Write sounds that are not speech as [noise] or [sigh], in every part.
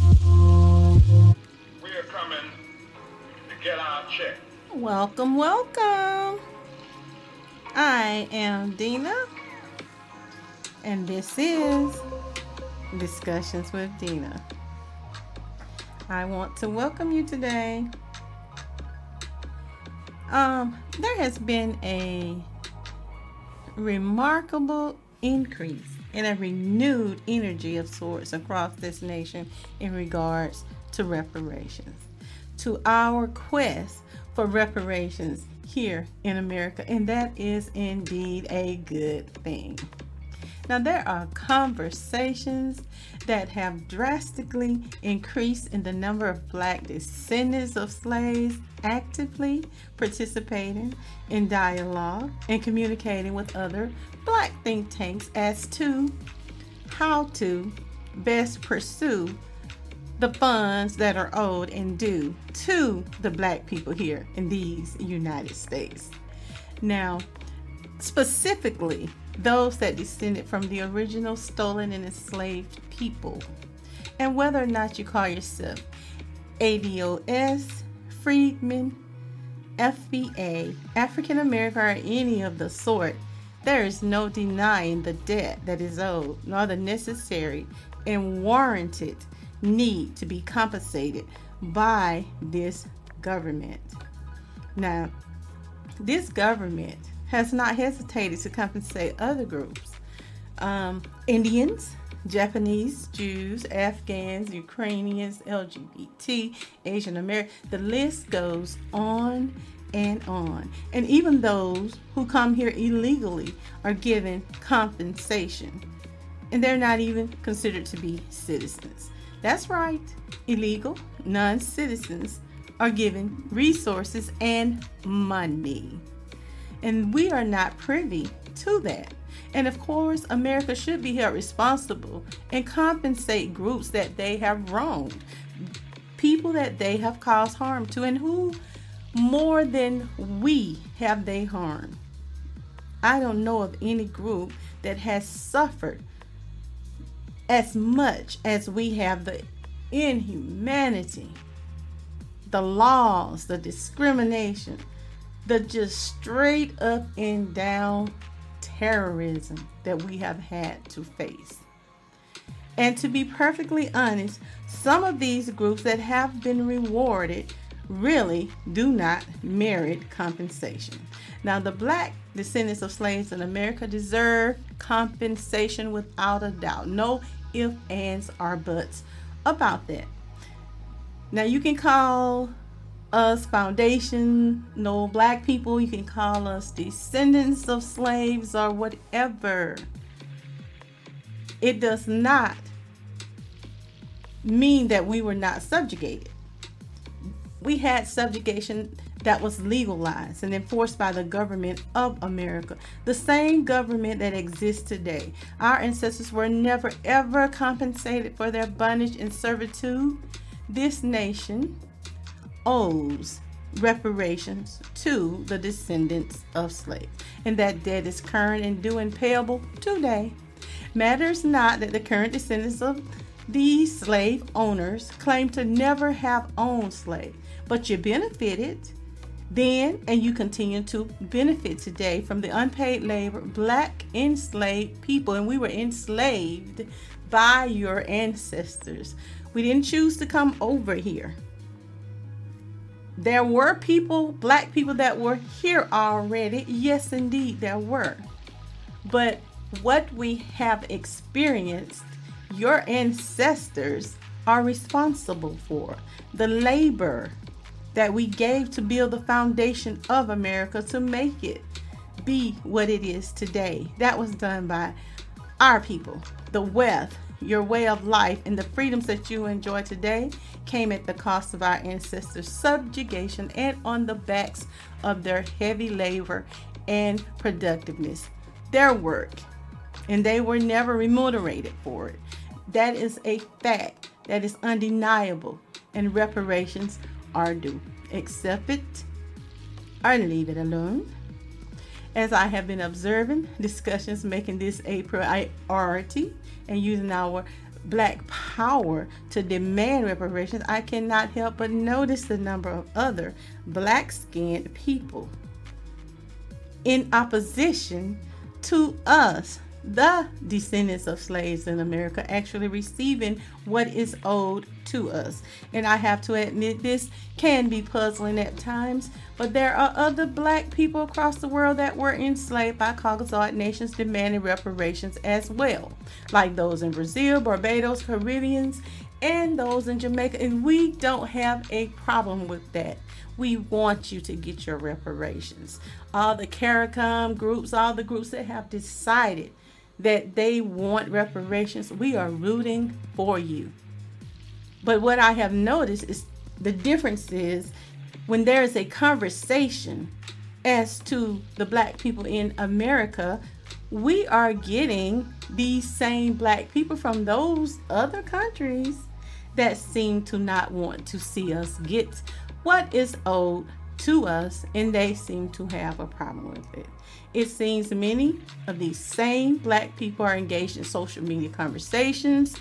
We are coming to get our check. Welcome, welcome. I am Dina, and this is Discussions with Dina. I want to welcome you today. Um, there has been a remarkable increase and a renewed energy of sorts across this nation in regards to reparations, to our quest for reparations here in America, and that is indeed a good thing. Now, there are conversations that have drastically increased in the number of black descendants of slaves actively participating in dialogue and communicating with other black think tanks as to how to best pursue the funds that are owed and due to the black people here in these United States. Now, specifically, those that descended from the original stolen and enslaved people. And whether or not you call yourself ADOS, Freedmen, FBA, African American, or any of the sort, there is no denying the debt that is owed, nor the necessary and warranted need to be compensated by this government. Now, this government has not hesitated to compensate other groups um, Indians, Japanese, Jews, Afghans, Ukrainians, LGBT, Asian American. The list goes on and on. And even those who come here illegally are given compensation. And they're not even considered to be citizens. That's right, illegal non citizens are given resources and money. And we are not privy to that. And of course, America should be held responsible and compensate groups that they have wronged, people that they have caused harm to, and who more than we have they harmed. I don't know of any group that has suffered as much as we have the inhumanity, the laws, the discrimination, the just straight up and down terrorism that we have had to face. And to be perfectly honest, some of these groups that have been rewarded really do not merit compensation. Now, the black descendants of slaves in America deserve compensation without a doubt. No ifs, ands, or buts about that. Now, you can call us foundation, no black people, you can call us descendants of slaves or whatever. It does not mean that we were not subjugated. We had subjugation that was legalized and enforced by the government of America, the same government that exists today. Our ancestors were never ever compensated for their bondage and servitude. This nation owes reparations to the descendants of slaves, and that debt is current and due and payable today. Matters not that the current descendants of these slave owners claim to never have owned slaves, but you benefited then and you continue to benefit today from the unpaid labor black enslaved people and we were enslaved by your ancestors. We didn't choose to come over here there were people, black people that were here already. Yes, indeed, there were. But what we have experienced, your ancestors are responsible for. The labor that we gave to build the foundation of America to make it be what it is today. That was done by our people. The wealth, your way of life and the freedoms that you enjoy today came at the cost of our ancestors' subjugation and on the backs of their heavy labor and productiveness, their work, and they were never remunerated for it. That is a fact that is undeniable, and reparations are due. Accept it or leave it alone. As I have been observing discussions making this a priority and using our black power to demand reparations, I cannot help but notice the number of other black skinned people in opposition to us the descendants of slaves in America actually receiving what is owed to us. And I have to admit, this can be puzzling at times, but there are other black people across the world that were enslaved by Caucasoid nations demanding reparations as well, like those in Brazil, Barbados, Caribbeans, and those in Jamaica. And we don't have a problem with that. We want you to get your reparations. All the CARICOM groups, all the groups that have decided that they want reparations, we are rooting for you. But what I have noticed is the difference is when there is a conversation as to the black people in America, we are getting these same black people from those other countries that seem to not want to see us get what is owed to us, and they seem to have a problem with it. It seems many of these same black people are engaged in social media conversations.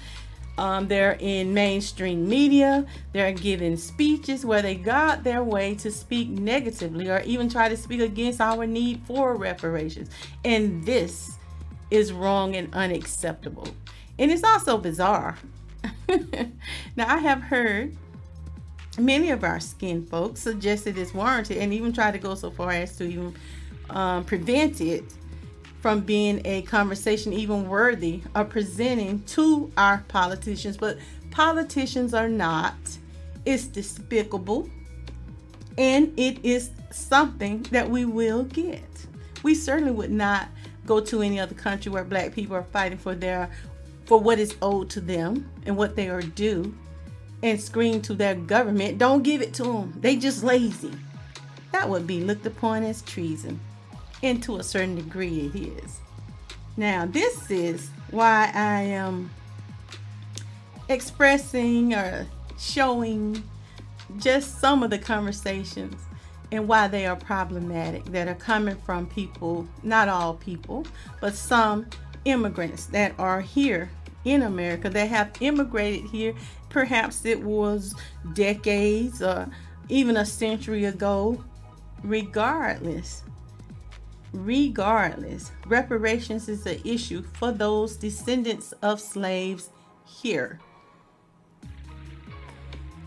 Um, they're in mainstream media. They're giving speeches where they got their way to speak negatively or even try to speak against our need for reparations. And this is wrong and unacceptable. And it's also bizarre. [laughs] now, I have heard many of our skin folks suggest it is warranted and even try to go so far as to even um, prevent it from being a conversation even worthy of presenting to our politicians. But politicians are not. It's despicable. And it is something that we will get. We certainly would not go to any other country where black people are fighting for their for what is owed to them and what they are due and scream to their government, don't give it to them. They just lazy. That would be looked upon as treason and to a certain degree it is. Now, this is why I am expressing or showing just some of the conversations and why they are problematic that are coming from people, not all people, but some immigrants that are here in America that have immigrated here. Perhaps it was decades or even a century ago. Regardless, Regardless, reparations is an issue for those descendants of slaves here.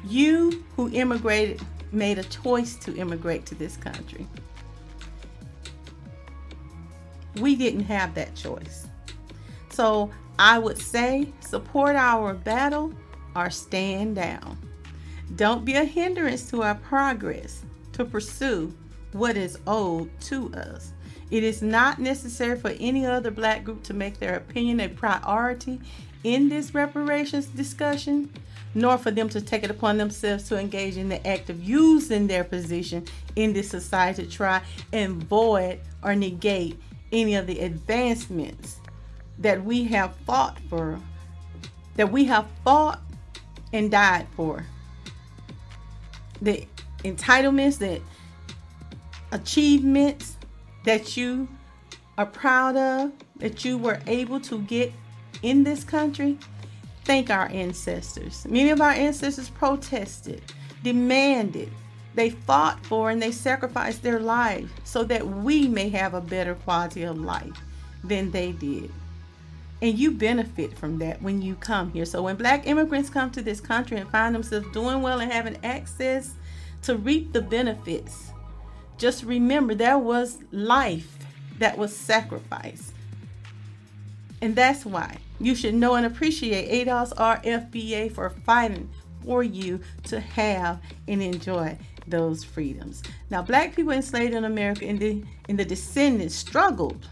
You who immigrated made a choice to immigrate to this country. We didn't have that choice. So I would say support our battle or stand down. Don't be a hindrance to our progress to pursue what is owed to us. It is not necessary for any other black group to make their opinion a priority in this reparations discussion, nor for them to take it upon themselves to engage in the act of using their position in this society to try and void or negate any of the advancements that we have fought for, that we have fought and died for. The entitlements, the achievements, that you are proud of, that you were able to get in this country, thank our ancestors. Many of our ancestors protested, demanded, they fought for, and they sacrificed their life so that we may have a better quality of life than they did. And you benefit from that when you come here. So when black immigrants come to this country and find themselves doing well and having access to reap the benefits just remember there was life that was sacrificed. And that's why you should know and appreciate ADOS or FBA for fighting for you to have and enjoy those freedoms. Now, black people enslaved in America and the, and the descendants struggled.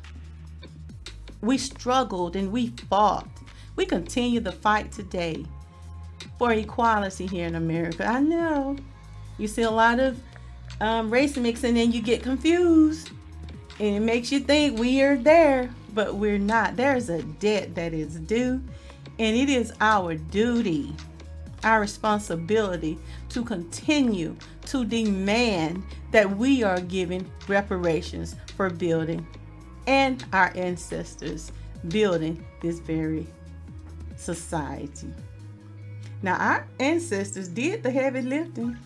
We struggled and we fought. We continue the fight today for equality here in America. I know you see a lot of um, race mixing and you get confused and it makes you think we are there, but we're not. There's a debt that is due, and it is our duty, our responsibility to continue to demand that we are given reparations for building and our ancestors building this very society. Now, our ancestors did the heavy lifting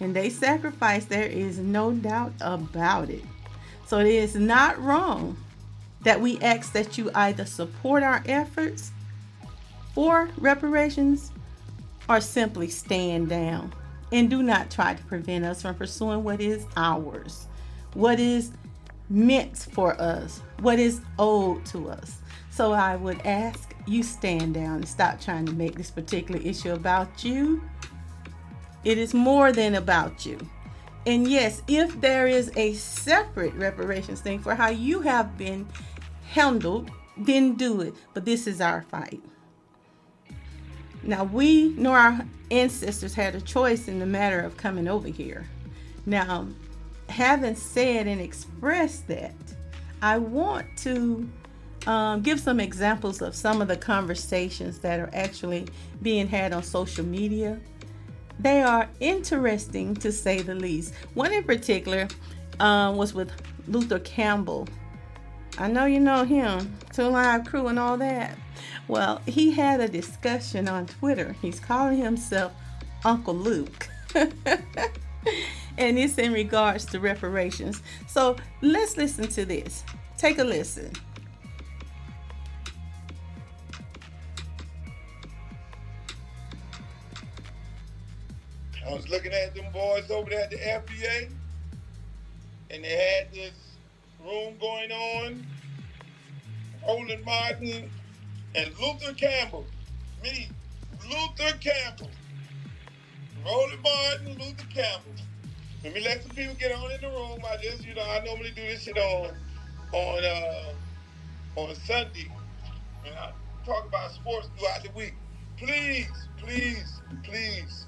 and they sacrificed, there is no doubt about it. So it is not wrong that we ask that you either support our efforts for reparations or simply stand down and do not try to prevent us from pursuing what is ours, what is meant for us, what is owed to us. So I would ask you stand down and stop trying to make this particular issue about you. It is more than about you. And yes, if there is a separate reparations thing for how you have been handled, then do it. But this is our fight. Now, we nor our ancestors had a choice in the matter of coming over here. Now, having said and expressed that, I want to um, give some examples of some of the conversations that are actually being had on social media. They are interesting to say the least. One in particular um, was with Luther Campbell. I know you know him, Two Live Crew and all that. Well, he had a discussion on Twitter. He's calling himself Uncle Luke. [laughs] [laughs] and it's in regards to reparations. So let's listen to this. Take a listen. I was looking at them boys over there at the FBA, and they had this room going on. Roland Martin and Luther Campbell. Me, Luther Campbell. Roland Martin, Campbell. Let me let some people get on in the room. I just, you know, I normally do this shit on on uh, on Sunday. And I talk about sports throughout the week. Please, please, please.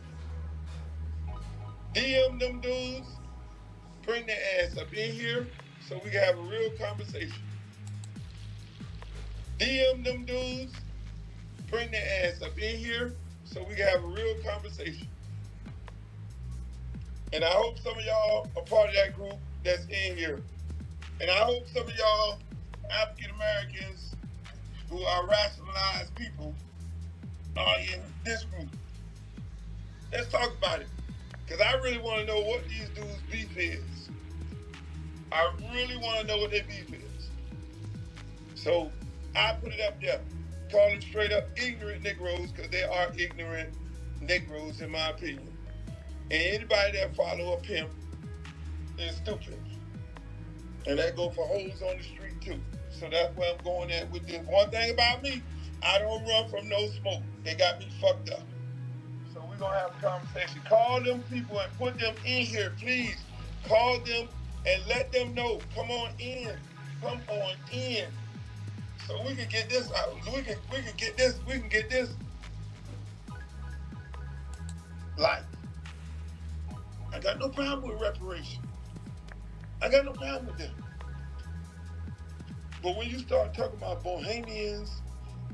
DM them dudes. Bring their ass up in here so we can have a real conversation. DM them dudes, bring their ass up in here so we can have a real conversation. And I hope some of y'all are part of that group that's in here. And I hope some of y'all African Americans who are rationalized people are in this group. Let's talk about it. Because I really want to know what these dudes' beef is. I really want to know what their beef is. So I put it up there. Call them straight up ignorant Negroes because they are ignorant Negroes, in my opinion. And anybody that follow a pimp is stupid. And that go for holes on the street too. So that's where I'm going at with this. One thing about me, I don't run from no smoke. They got me fucked up. So we're gonna have a conversation. Call them people and put them in here, please. Call them and let them know. Come on in. Come on in. So we can get this out. We can we can get this. We can get this. Like, I got no problem with reparation. I got no problem with that. But when you start talking about Bahamians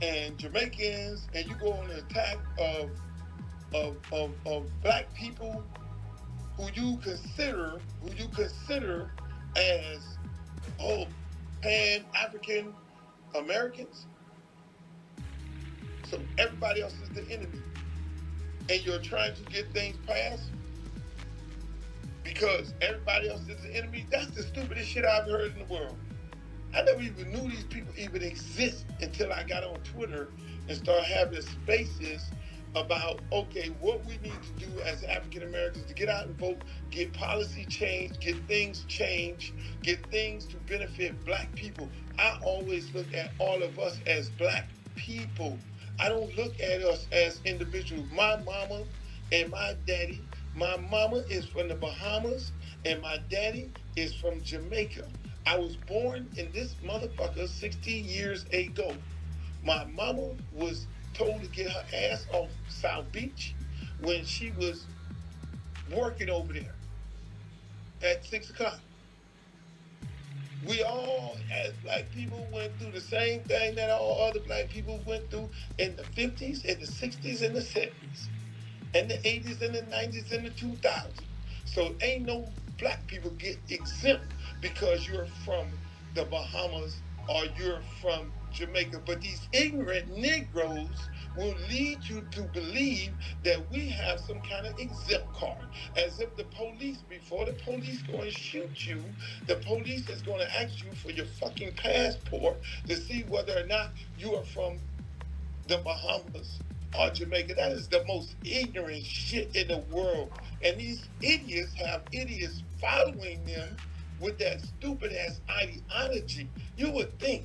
and Jamaicans, and you go on an attack of of, of, of black people who you consider who you consider as oh pan African Americans. So everybody else is the enemy. And you're trying to get things passed because everybody else is the enemy. That's the stupidest shit I've heard in the world. I never even knew these people even exist until I got on Twitter and started having spaces about okay, what we need to do as African Americans to get out and vote, get policy change, get things changed, get things to benefit black people. I always look at all of us as black people. I don't look at us as individuals. My mama and my daddy, my mama is from the Bahamas and my daddy is from Jamaica. I was born in this motherfucker 60 years ago. My mama was told to get her ass off South Beach when she was working over there at six o'clock. We all, as black people, went through the same thing that all other black people went through in the 50s, in the 60s, and the 70s, and the 80s, and the 90s, and the 2000s. So ain't no black people get exempt because you're from the Bahamas or you're from Jamaica, but these ignorant Negroes will lead you to believe that we have some kind of exempt card. As if the police, before the police go and shoot you, the police is going to ask you for your fucking passport to see whether or not you are from the Bahamas or Jamaica. That is the most ignorant shit in the world. And these idiots have idiots following them with that stupid ass ideology. You would think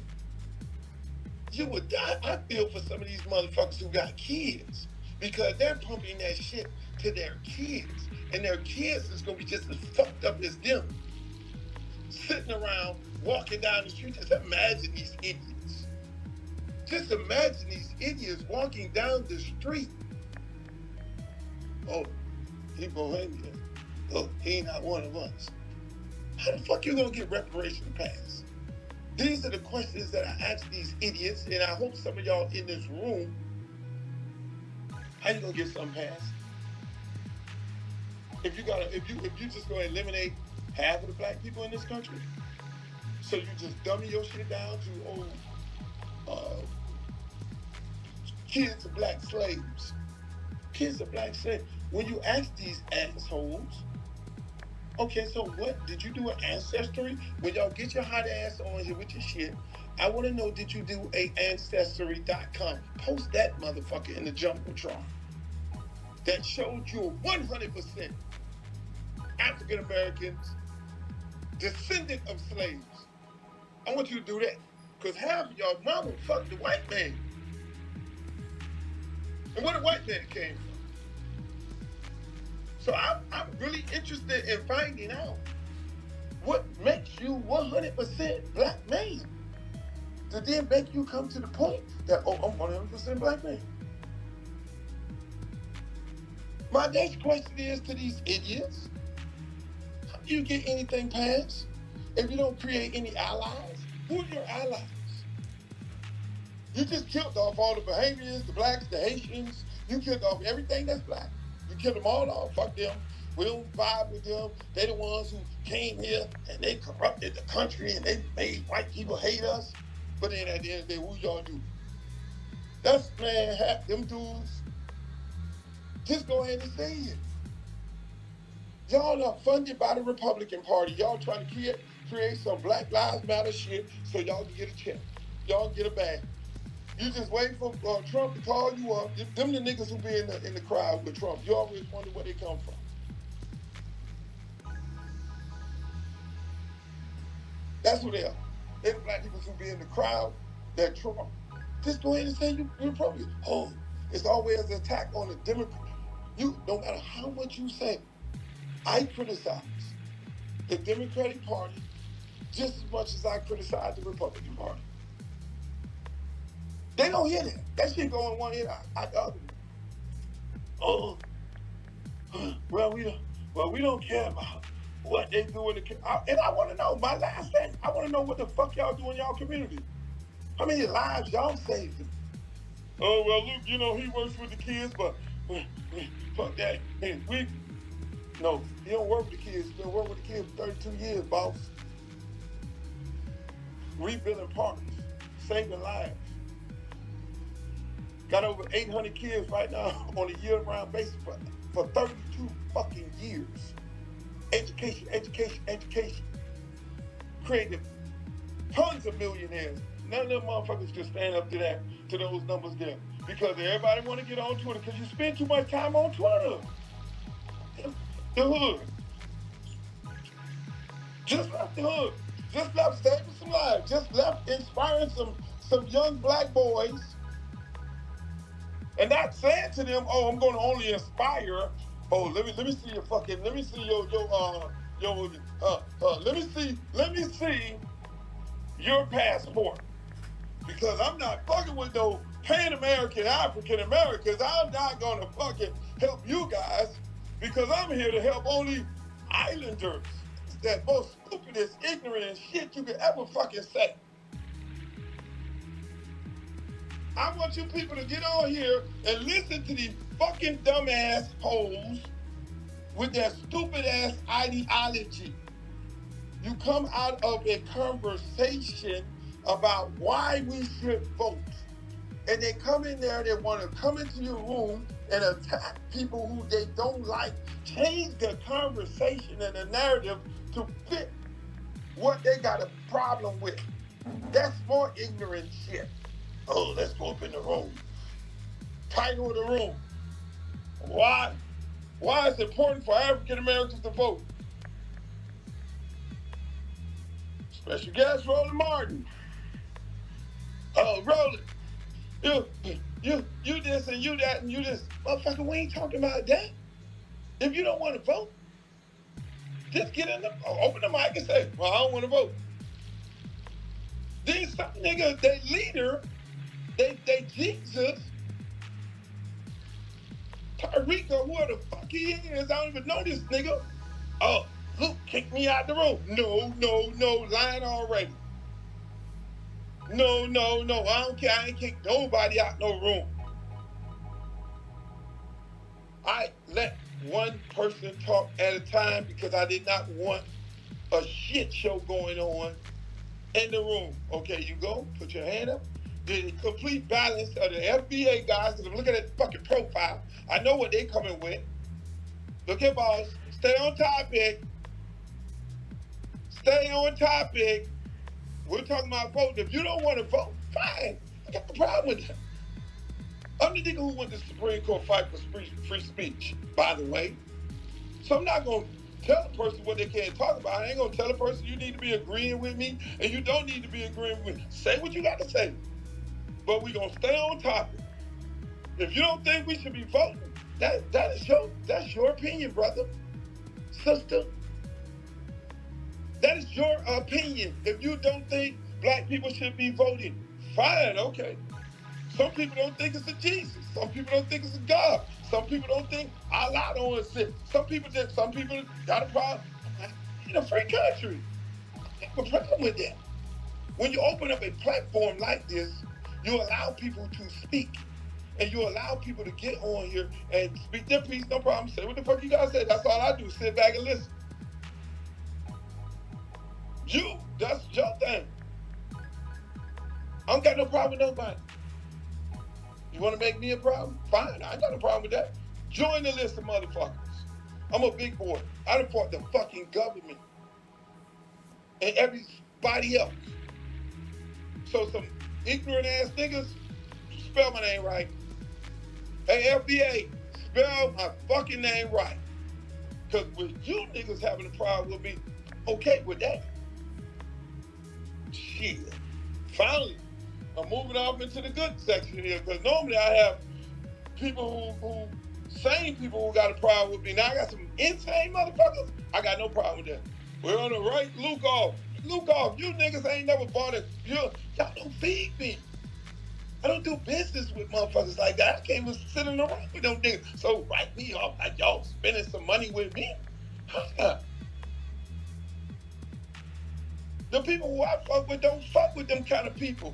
you would die. I feel for some of these motherfuckers who got kids because they're pumping that shit to their kids. And their kids is gonna be just as fucked up as them. Sitting around, walking down the street. Just imagine these idiots. Just imagine these idiots walking down the street. Oh, he Bahamian. Oh, he ain't not one of us. How the fuck you gonna get reparation pass? These are the questions that I ask these idiots, and I hope some of y'all in this room, how you gonna get some passed? If you gotta, if you if you just gonna eliminate half of the black people in this country, so you just dummy your shit down to old uh, kids of black slaves, kids of black slaves. When you ask these assholes, Okay, so what did you do an ancestry? When y'all get your hot ass on here with your shit, I want to know did you do a ancestry.com? Post that motherfucker in the jumbotron that showed you 100% African Americans, descendant of slaves. I want you to do that because half of y'all mama fucked the white man. And where the white man came from? So I'm, I'm really interested in finding out what makes you 100% black man. To then make you come to the point that, oh, I'm 100% black man. My next question is to these idiots how do you get anything passed if you don't create any allies? Who are your allies? You just killed off all the Bahamians, the blacks, the Haitians. You killed off everything that's black. You killed them all off. Fuck them. We don't vibe with them. They the ones who came here and they corrupted the country and they made white people hate us. But then at the end of the day, what y'all do? That's man, half them dudes. Just go ahead and say it. Y'all are funded by the Republican Party. Y'all trying to create create some Black Lives Matter shit so y'all can get a check. Y'all get a bag. You just wait for uh, Trump to call you up. Them the niggas who be in the in the crowd with Trump. You always wonder where they come from. That's who they are. They're the black people who be in the crowd that Trump. Just go ahead and say you, you're Republican. Oh, it's always an attack on the Democrat. You, no matter how much you say, I criticize the Democratic Party just as much as I criticize the Republican Party. They don't hear that. That shit going one ear out the other. Oh, [sighs] well we don't. Well, we don't care about what they do in the and I want to know. My last thing, I want to know what the fuck y'all do in y'all community. How many lives y'all saved? Oh well, Luke, you know he works with the kids, but [sighs] fuck that. And we no, he don't work with the kids. He been working with the kids for 32 years, boss. Rebuilding parks, saving lives. Got over 800 kids right now [laughs] on a year-round basis for, for 32 fucking years. Education, education, education. Created tons of millionaires. None of them motherfuckers can stand up to that, to those numbers there. Because everybody want to get on Twitter because you spend too much time on Twitter. The hood. Just left the hood. Just left saving some lives. Just left inspiring some, some young black boys and not saying to them, "Oh, I'm going to only inspire." Oh, let me let me see your fucking, let me see your your uh your uh, uh let me see let me see your passport because I'm not fucking with no Pan American African Americans. I'm not gonna fucking help you guys because I'm here to help only islanders. That most stupidest, ignorant shit you could ever fucking say. I want you people to get on here and listen to these fucking dumbass hoes with their stupid ass ideology. You come out of a conversation about why we should vote. And they come in there, they want to come into your room and attack people who they don't like, change the conversation and the narrative to fit what they got a problem with. That's more ignorant shit. Oh, let's go up in the room. Title of the room. Why? Why is it important for African Americans to vote? Special guest Roland Martin. Oh, Roland, you, you, you this and you that and you this. Motherfucker, we ain't talking about that. If you don't want to vote, just get in the, open the mic and say, well, I don't want to vote. These some niggas, they leader, they, they Jesus, Tariq or who the fuck he is, I don't even know this nigga. Oh, Luke kicked me out the room. No, no, no, lying already. No, no, no, I don't care. I ain't kick nobody out no room. I let one person talk at a time because I did not want a shit show going on in the room. Okay, you go, put your hand up. The complete balance of the FBA guys, because I'm looking at the fucking profile. I know what they coming with. Look at boss. Stay on topic. Stay on topic. We're talking about voting. If you don't want to vote, fine. I got the problem with that. I'm the nigga who went to the Supreme Court fight for free, free speech, by the way. So I'm not going to tell a person what they can't talk about. I ain't going to tell a person you need to be agreeing with me and you don't need to be agreeing with me. Say what you got to say. But we're going to stay on topic. If you don't think we should be voting, that, that is your, that's your opinion, brother, sister. That is your opinion. If you don't think black people should be voting, fine, okay. Some people don't think it's a Jesus. Some people don't think it's a God. Some people don't think Allah don't exist. Some people just, some people got a problem. In a free country. A problem with that. When you open up a platform like this, you allow people to speak. And you allow people to get on here and speak their piece, no problem. Say what the fuck you guys say. That's all I do. Sit back and listen. You, that's your thing. I don't got no problem with nobody. You want to make me a problem? Fine, I got no problem with that. Join the list of motherfuckers. I'm a big boy. I fought the fucking government and everybody else. So some ignorant ass niggas, spell my name right. Hey, FBA, spell my fucking name right. Because with you niggas having a problem with me, okay with that. Shit. Finally, I'm moving off into the good section here because normally I have people who, who, sane people who got a problem with me. Now I got some insane motherfuckers. I got no problem with that. We're on the right, Luke off. Luke off. You niggas ain't never bought it. You, y'all don't feed me. I don't do business with motherfuckers like that. I can't even sit in the room with them niggas. So write me off like y'all spending some money with me. [laughs] The people who I fuck with don't fuck with them kind of people.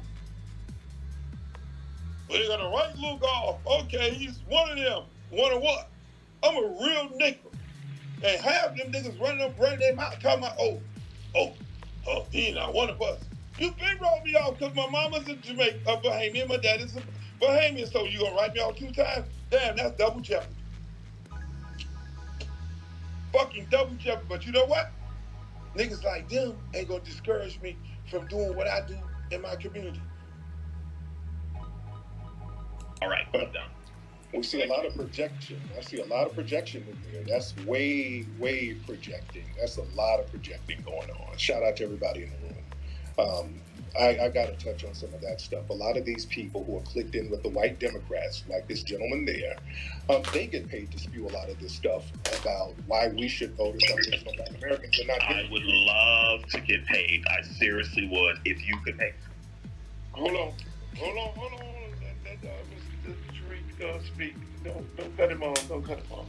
They're gonna write Luke off. Okay, he's one of them. One of what? I'm a real nigga. And half them niggas running up, running their mouth, talking about, oh, oh, oh, he not one of us. You been wrote me off because my mama's a Jamaican, a uh, Bahamian, my dad is a Bahamian, so you gonna write me off two times? Damn, that's double jeopardy. Fucking double jeopardy. But you know what? Niggas like them ain't gonna discourage me from doing what I do in my community. All right, I'm done. We see a lot of projection. I see a lot of projection in there. That's way, way projecting. That's a lot of projecting going on. Shout out to everybody in the room. Um, I, I got to touch on some of that stuff. A lot of these people who are clicked in with the white Democrats, like this gentleman there, um, they get paid to spew a lot of this stuff about why we should vote or something so black Americans not I would love to get paid. I seriously would if you could pay. Hold on, hold on, hold on, hold on. Uh, Mr. Tariq speak. Don't, don't cut him off. Don't cut him off.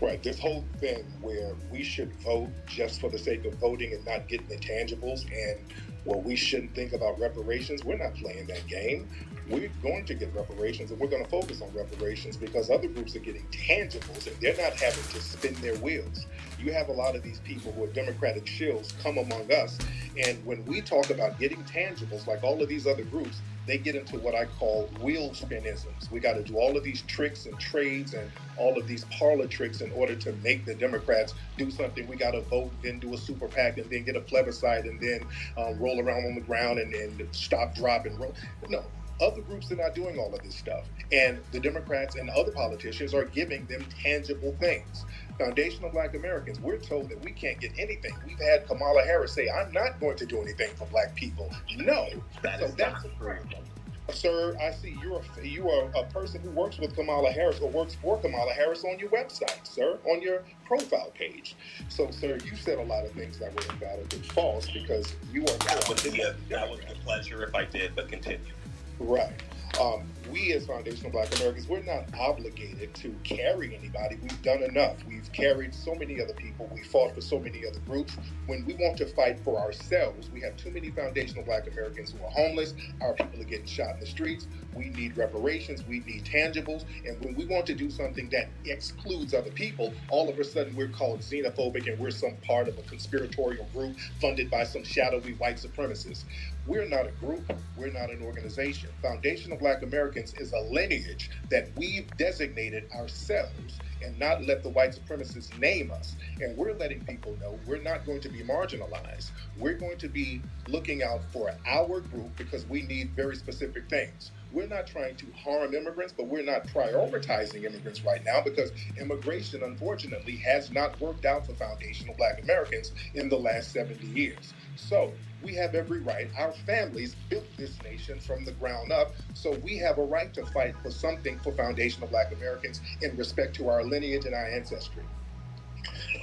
Right, this whole thing where we should vote just for the sake of voting and not getting intangibles and well, we shouldn't think about reparations. We're not playing that game. We're going to get reparations and we're going to focus on reparations because other groups are getting tangibles and they're not having to spin their wheels. You have a lot of these people who are Democratic shills come among us. And when we talk about getting tangibles, like all of these other groups, they get into what I call wheel spinisms. We got to do all of these tricks and trades and all of these parlor tricks in order to make the Democrats do something. We got to vote, then do a super PAC, and then get a plebiscite, and then um, roll around on the ground and, and stop, drop, and roll. No, other groups are not doing all of this stuff. And the Democrats and other politicians are giving them tangible things. Foundational Black Americans, we're told that we can't get anything. We've had Kamala Harris say, I'm not going to do anything for black people. No. That so is that's not a true. problem. Sir, I see you're a, you are a person who works with Kamala Harris or works for Kamala Harris on your website, sir, on your profile page. So, sir, you said a lot of things that were and false because you are That would be a, that would be a pleasure if I did, but continue. Right. Um, we as Foundational Black Americans, we're not obligated to carry anybody. We've done enough. We've carried so many other people. We fought for so many other groups. When we want to fight for ourselves, we have too many Foundational Black Americans who are homeless. Our people are getting shot in the streets. We need reparations. We need tangibles. And when we want to do something that excludes other people, all of a sudden we're called xenophobic and we're some part of a conspiratorial group funded by some shadowy white supremacists. We're not a group. We're not an organization. Foundation of Black Americans is a lineage that we've designated ourselves and not let the white supremacists name us. And we're letting people know we're not going to be marginalized. We're going to be looking out for our group because we need very specific things. We're not trying to harm immigrants, but we're not prioritizing immigrants right now because immigration, unfortunately, has not worked out for foundational black Americans in the last 70 years. So we have every right. Our families built this nation from the ground up, so we have a right to fight for something for foundational black Americans in respect to our lineage and our ancestry.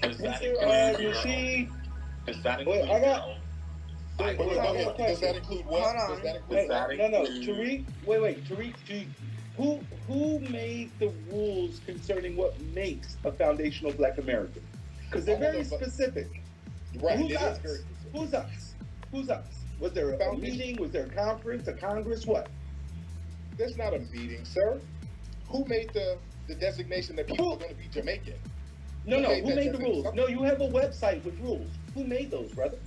Does that Mr. Uh, include, Rashid, does that Wait, I got- your own Wait, Wait, wait, wait, wait, Does that include what? Hold on. Does that include Wait, that no, no, include- Tariq. Wait, wait, Tariq. Tariq who who made the rules concerning what makes a foundational Black American? Because they're very no, specific. Right, Who's it is us? very specific. Who's us? Who's us? Was there a Foundation. meeting? Was there a conference? A congress? What? There's not a meeting, sir. Who made the, the designation that people are going to be Jamaican? No, Who no. made Who made the rules? No, you have a website with rules. Who made those, brother?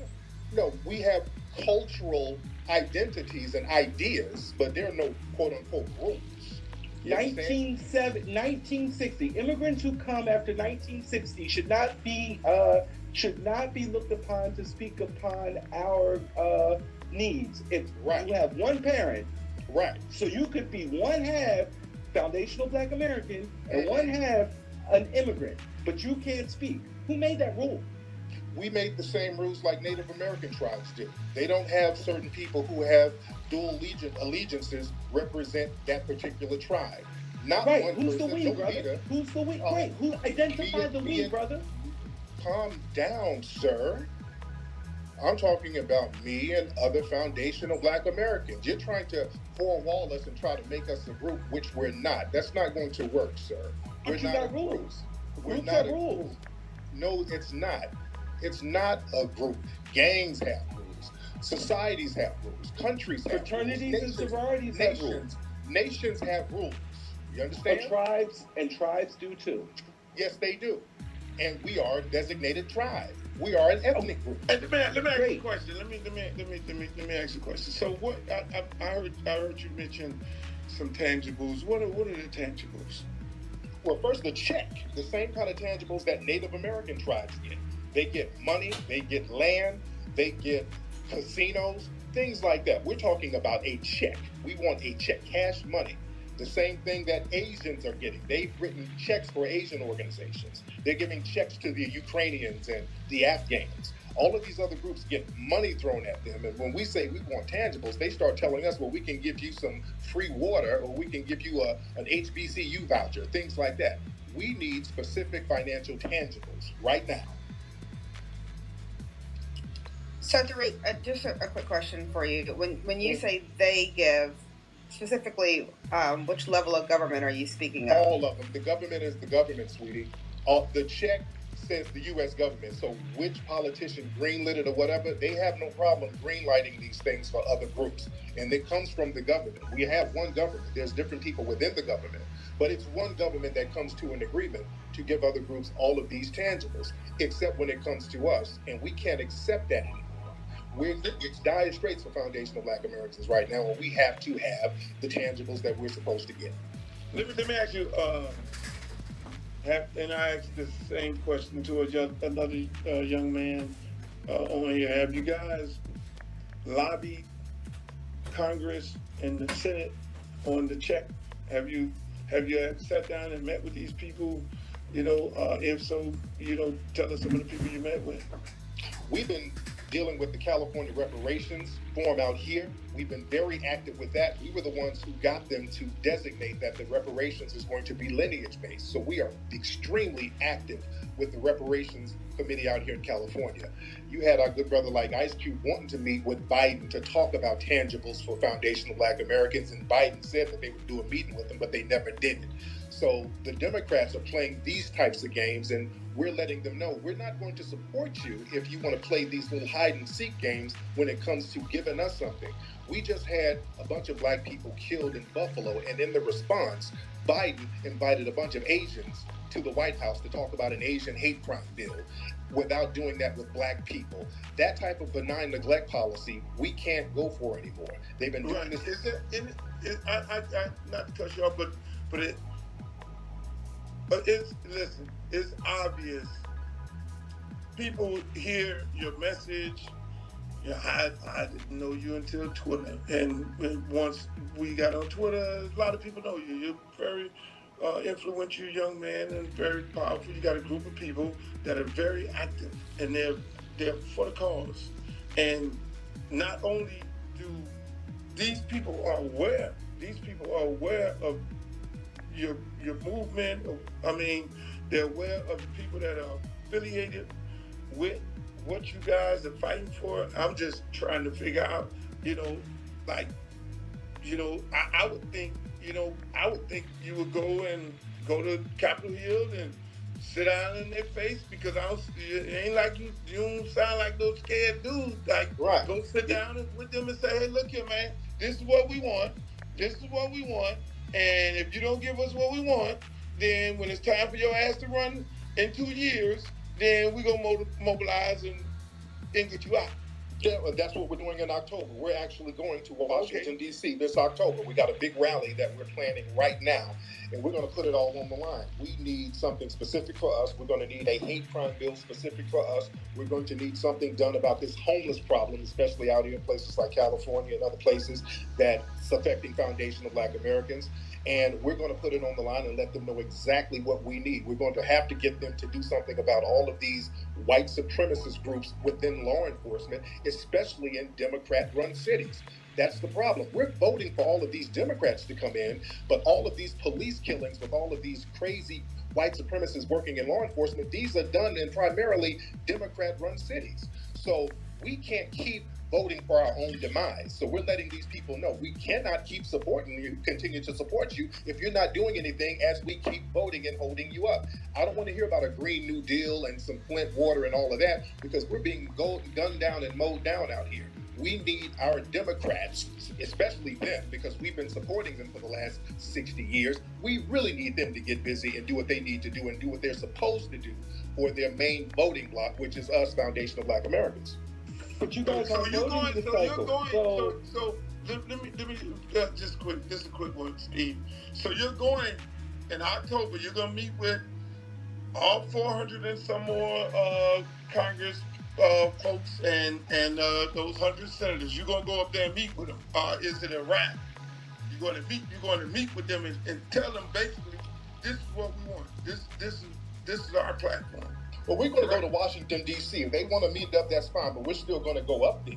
No, we have cultural identities and ideas, but there are no quote unquote rules. You 1960. Immigrants who come after 1960 should not be uh, should not be looked upon to speak upon our uh, needs. If Right. you have one parent, Right. so you could be one half foundational Black American and one half an immigrant, but you can't speak. Who made that rule? We made the same rules like Native American tribes do. They don't have certain people who have dual allegiance, allegiances represent that particular tribe. Not Right. one Who's the person. we, no brother? leader. Who's the we? Uh, Right. Who identify me- the we, brother? Calm down, sir. I'm talking about me and other foundational black Americans. You're trying to four-wall us and try to make us a group, which we're not. That's not going to work, sir. We're not got a group. rules. We're Groups not a rules. group. No, it's not. It's not a group. Gangs have rules. Societies have rules. Countries have Fraternities rules. and Nations- sororities have rules. nations, nations have rules. You And understand? tribes and tribes do too. yes, they do. And we are a designated tribe. We are an ethnic group. Hey, let me, let me ask you a question. Let me let me let me let me let me ask you a question. So what I, I, I heard I heard you mention some tangibles. What are what are the tangibles? Well, first, the check, the same kind of tangibles that Native American tribes get. They get money, they get land, they get casinos, things like that. We're talking about a check. We want a check, cash money. The same thing that Asians are getting. They've written checks for Asian organizations. They're giving checks to the Ukrainians and the Afghans. All of these other groups get money thrown at them. And when we say we want tangibles, they start telling us, well, we can give you some free water or we can give you a, an HBCU voucher, things like that. We need specific financial tangibles right now. Uh, just a, a quick question for you. When when you say they give, specifically, um, which level of government are you speaking of? All of them. The government is the government, sweetie. All, the check says the U.S. government. So which politician greenlit it or whatever, they have no problem greenlighting these things for other groups. And it comes from the government. We have one government. There's different people within the government. But it's one government that comes to an agreement to give other groups all of these tangibles, except when it comes to us. And we can't accept that We're, it's dire straits for foundational black Americans right now, and we have to have the tangibles that we're supposed to get. Let me, let me ask you, uh, have, and I asked the same question to a young, another uh, young man uh, on here. Have you guys lobbied Congress and the Senate on the check? Have you have you sat down and met with these people? You know, uh, if so, you know, tell us some of the people you met with. We've been dealing with the California reparations form out here. We've been very active with that. We were the ones who got them to designate that the reparations is going to be lineage based. So we are extremely active with the reparations committee out here in California. You had our good brother like Ice Cube wanting to meet with Biden to talk about tangibles for foundational black Americans, and Biden said that they would do a meeting with him, but they never did it. So the Democrats are playing these types of games, and we're letting them know we're not going to support you if you want to play these little hide and seek games when it comes to giving us something. We just had a bunch of black people killed in Buffalo, and in the response, Biden invited a bunch of Asians to the White House to talk about an Asian hate crime bill without doing that with black people. That type of benign neglect policy we can't go for anymore. They've been doing Right. this. Is it, is, I, I, I, not to cut you off, but, but it, but it's, listen, it's obvious. People hear your message. Yeah, I, I didn't know you until Twitter. And once we got on Twitter, a lot of people know you. You're very uh, influential young man and very powerful. You got a group of people that are very active and they're, they're for the cause. And not only do these people are aware. These people are aware of your your movement. I mean, they're aware of the people that are affiliated with what you guys are fighting for. I'm just trying to figure out, you know, like, you know, I, I would think, you know, I would think you would go and go to Capitol Hill and sit down in their face because I don't, it ain't like you, you don't sound like those scared dudes. Like, Right. go sit down with them and say, hey, look here, man, this is what we want. This is what we want. And if you don't give us what we want, then when it's time for your ass to run in two years, then we're going to mobilize and, and get you out. Yeah, that's what we're doing in October. We're actually going to Washington, D.C. this October. We got a big rally that we're planning right now, and we're going to put it all on the line. We need something specific for us. We're going to need a hate crime bill specific for us. We're going to need something done about this homeless problem, especially out here in places like California and other places that's affecting foundational black Americans. And we're going to put it on the line and let them know exactly what we need. We're going to have to get them to do something about all of these white supremacist groups within law enforcement, especially in Democrat run cities. That's the problem. We're voting for all of these Democrats to come in, but all of these police killings with all of these crazy white supremacists working in law enforcement, these are done in primarily Democrat run cities. So we can't keep voting for our own demise. So we're letting these people know we cannot keep supporting you, continue to support you if you're not doing anything as we keep voting and holding you up. I don't want to hear about a Green New Deal and some Flint water and all of that because we're being gunned down and mowed down out here. We need our Democrats, especially them, because we've been supporting them for the last 60 years. We really need them to get busy and do what they need to do and do what they're supposed to do for their main voting block, which is us, foundational Black Americans. But you So, guys so are you're going, so you're going, So, so, so let, let me, let me, uh, just quick, just a quick one, Steve. So you're going in October, you're going to meet with all 400 and some more uh, Congress uh, folks and and uh, those 100 senators. You're going to go up there and meet with them. Uh, is it a wrap? You're going to meet, you're going to meet with them and, and tell them basically, this is what we want. This, this is, this is our platform. Well, we're going to go to Washington, D.C. If they want to meet up, that's fine, but we're still going to go up there.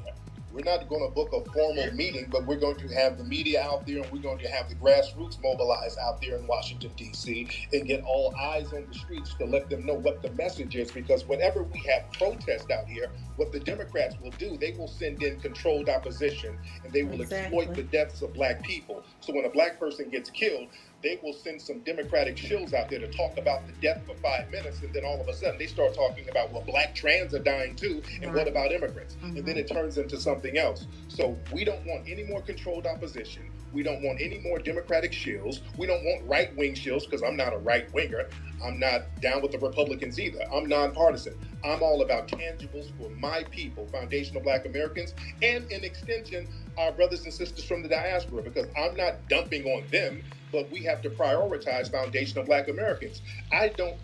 We're not going to book a formal meeting, but we're going to have the media out there and we're going to have the grassroots mobilized out there in Washington, D.C., and get all eyes on the streets to let them know what the message is. Because whenever we have protests out here, What the Democrats will do, they will send in controlled opposition and they will Exactly. exploit the deaths of black people. So when a black person gets killed, they will send some Democratic shills out there to talk about the death for five minutes, and then all of a sudden they start talking about well, black trans are dying too, and what about immigrants? And then Mhm. it turns into something else. So we don't want any more controlled opposition. We don't want any more Democratic shills. We don't want right wing shills because I'm not a right winger. I'm not down with the Republicans either. I'm nonpartisan. I'm all about tangibles for my people, foundational black Americans, and in extension, our brothers and sisters from the diaspora, because I'm not dumping on them, but we have to prioritize foundational black Americans. I don't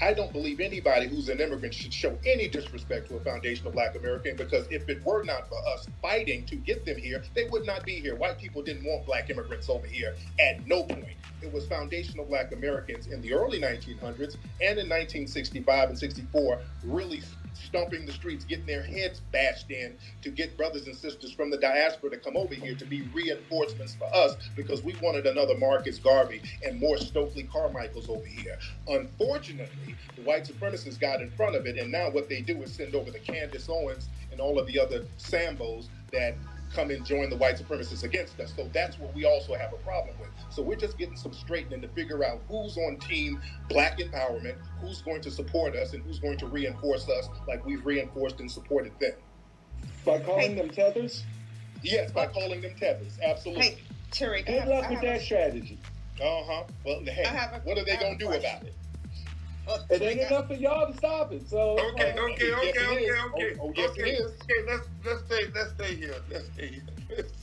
I don't believe anybody who's an immigrant should show any disrespect to a foundational black American because if it were not for us fighting to get them here, they would not be here. White people didn't want black immigrants over here at no point. It was foundational black Americans in the early 1900s and in 1965 and 64 really stomping the streets, getting their heads bashed in to get brothers and sisters from the diaspora to come over here to be reinforcements for us because we wanted another Marcus Garvey and more Stokely Carmichaels over here. Unfortunately, the white supremacists got in front of it, and now what they do is send over the Candace Owens and all of the other Sambos that come and join the white supremacists against us. So that's what we also have a problem with. So we're just getting some straightening to figure out who's on team black empowerment, who's going to support us, and who's going to reinforce us like we've reinforced and supported them. By calling them tethers. Yes, by calling them tethers. Absolutely. Hey, Tariq, I Good have, luck I with have that a- strategy. Uh huh. Well, hey, a- what are they going to do question. about it? Well, It ain't I- enough for y'all to stop it. So Okay, okay, Yes, okay, okay, okay. Oh, oh, yes, it okay, is. okay, let's let's stay let's stay here. Let's stay here.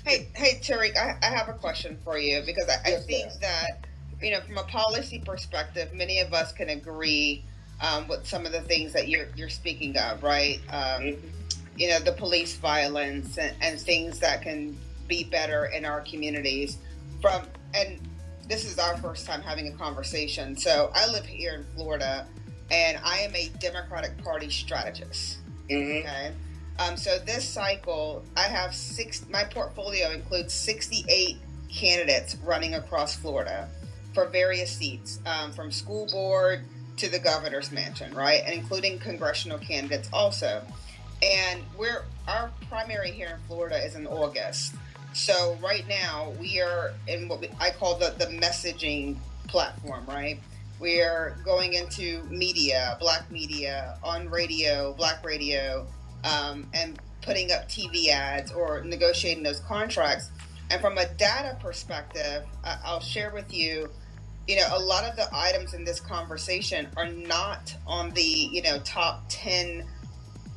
Hey, hey, Tariq, I, I have a question for you because I, I Yes, think ma'am. that, you know, from a policy perspective, many of us can agree um, with some of the things that you're you're speaking of, right? Um, Mhm. you know, the police violence and, and things that can be better in our communities. From and this is our first time having a conversation. So I live here in Florida, and I am a Democratic Party strategist. Mhm. Okay. Um, so this cycle, I have six. My portfolio includes 68 candidates running across Florida for various seats, um, from school board to the governor's mansion, right, and including congressional candidates also. And we're our primary here in Florida is in August. So right now we are in what I call the the messaging platform, right? We are going into media, black media, on radio, black radio, um, and putting up TV ads or negotiating those contracts. And from a data perspective, I'll share with you, you know, a lot of the items in this conversation are not on the, you know, top 10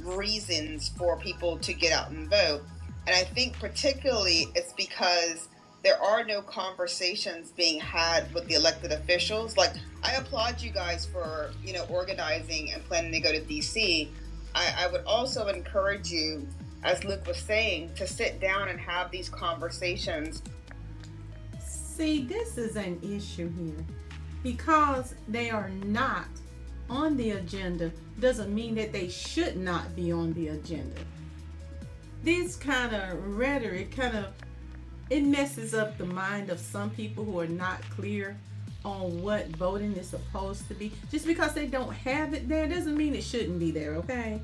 reasons for people to get out and vote. And I think particularly it's because there are no conversations being had with the elected officials. Like I applaud you guys for, you know, organizing and planning to go to DC. I, I would also encourage you, as Luke was saying, to sit down and have these conversations. See, this is an issue here. Because they are not on the agenda doesn't mean that they should not be on the agenda. This kind of rhetoric kind of it messes up the mind of some people who are not clear on what voting is supposed to be. Just because they don't have it there doesn't mean it shouldn't be there, okay?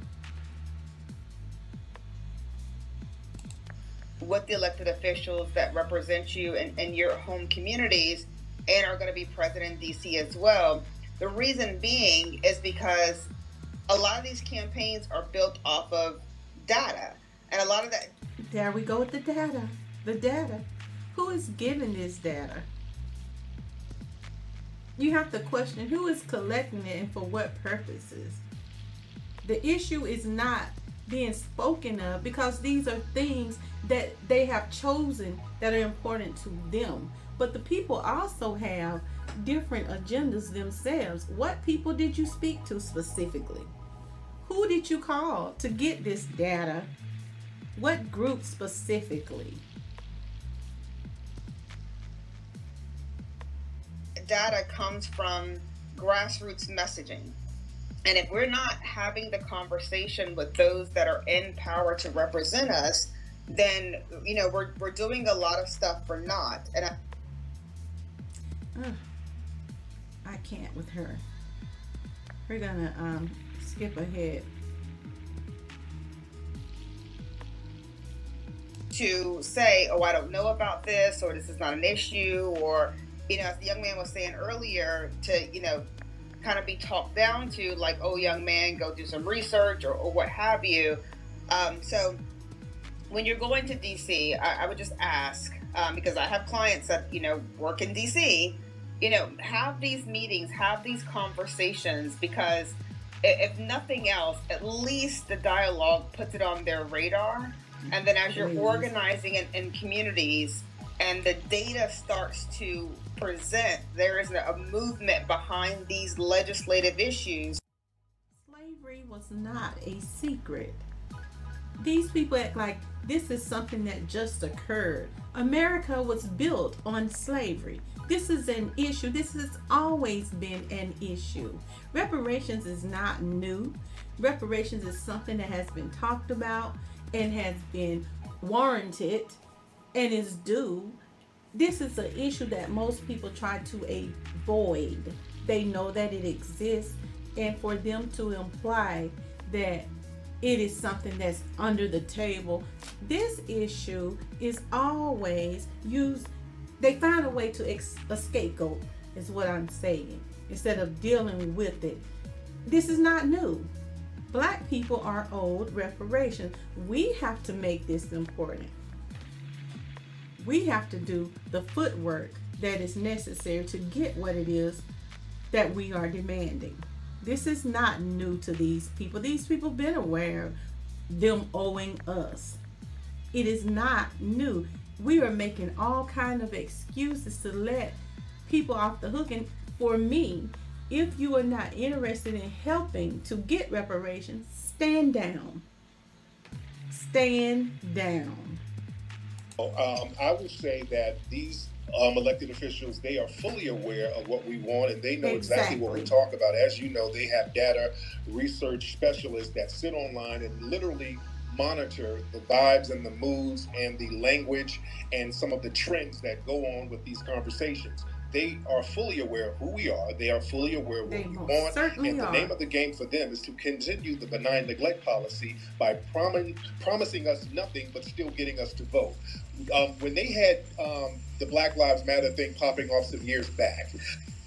with the elected officials that represent you in, in your home communities and are going to be present in DC as well. The reason being is because a lot of these campaigns are built off of data. And a lot of that, There we go with the data. The data. Who is giving this data? You have to question who is collecting it and for what purposes. The issue is not being spoken of because these are things that they have chosen that are important to them. But the people also have different agendas themselves. What people did you speak to specifically? Who did you call to get this data? What group specifically? data comes from grassroots messaging. And if we're not having the conversation with those that are in power to represent us, then you know we're, we're doing a lot of stuff for naught. And I, Ugh, I can't with her. We're gonna um, skip ahead. To say, "Oh, I don't know about this," or "This is not an issue," or you know, as the young man was saying earlier, to you know, kind of be talked down to, like, "Oh, young man, go do some research," or, or what have you. Um, so, when you're going to DC, I, I would just ask um, because I have clients that you know work in DC. You know, have these meetings, have these conversations because if nothing else, at least the dialogue puts it on their radar. And then as you're organizing in, in communities and the data starts to present, there is a, a movement behind these legislative issues. Slavery was not a secret. These people act like this is something that just occurred. America was built on slavery. This is an issue. This has always been an issue. Reparations is not new. Reparations is something that has been talked about and has been warranted and is due. This is an issue that most people try to avoid. They know that it exists, and for them to imply that it is something that's under the table, this issue is always used. They find a way to ex- a scapegoat, is what I'm saying, instead of dealing with it. This is not new. Black people are owed reparations. We have to make this important. We have to do the footwork that is necessary to get what it is that we are demanding. This is not new to these people. These people been aware of them owing us. It is not new. We are making all kind of excuses to let people off the hook. And for me, if you are not interested in helping to get reparations, stand down. Stand down. Um, I would say that these um, elected officials, they are fully aware of what we want and they know exactly, what we Exactly. talk about. As you know, they have data research specialists that sit online and literally monitor the vibes and the moods and the language and some of the trends that go on with these conversations. They are fully aware of who we are. They are fully aware of They what we most want. and the are. name of the game for them is to continue the benign neglect policy by prom- promising us nothing but still getting us to vote. Um, when they had um, the Black Lives Matter thing popping off some years back,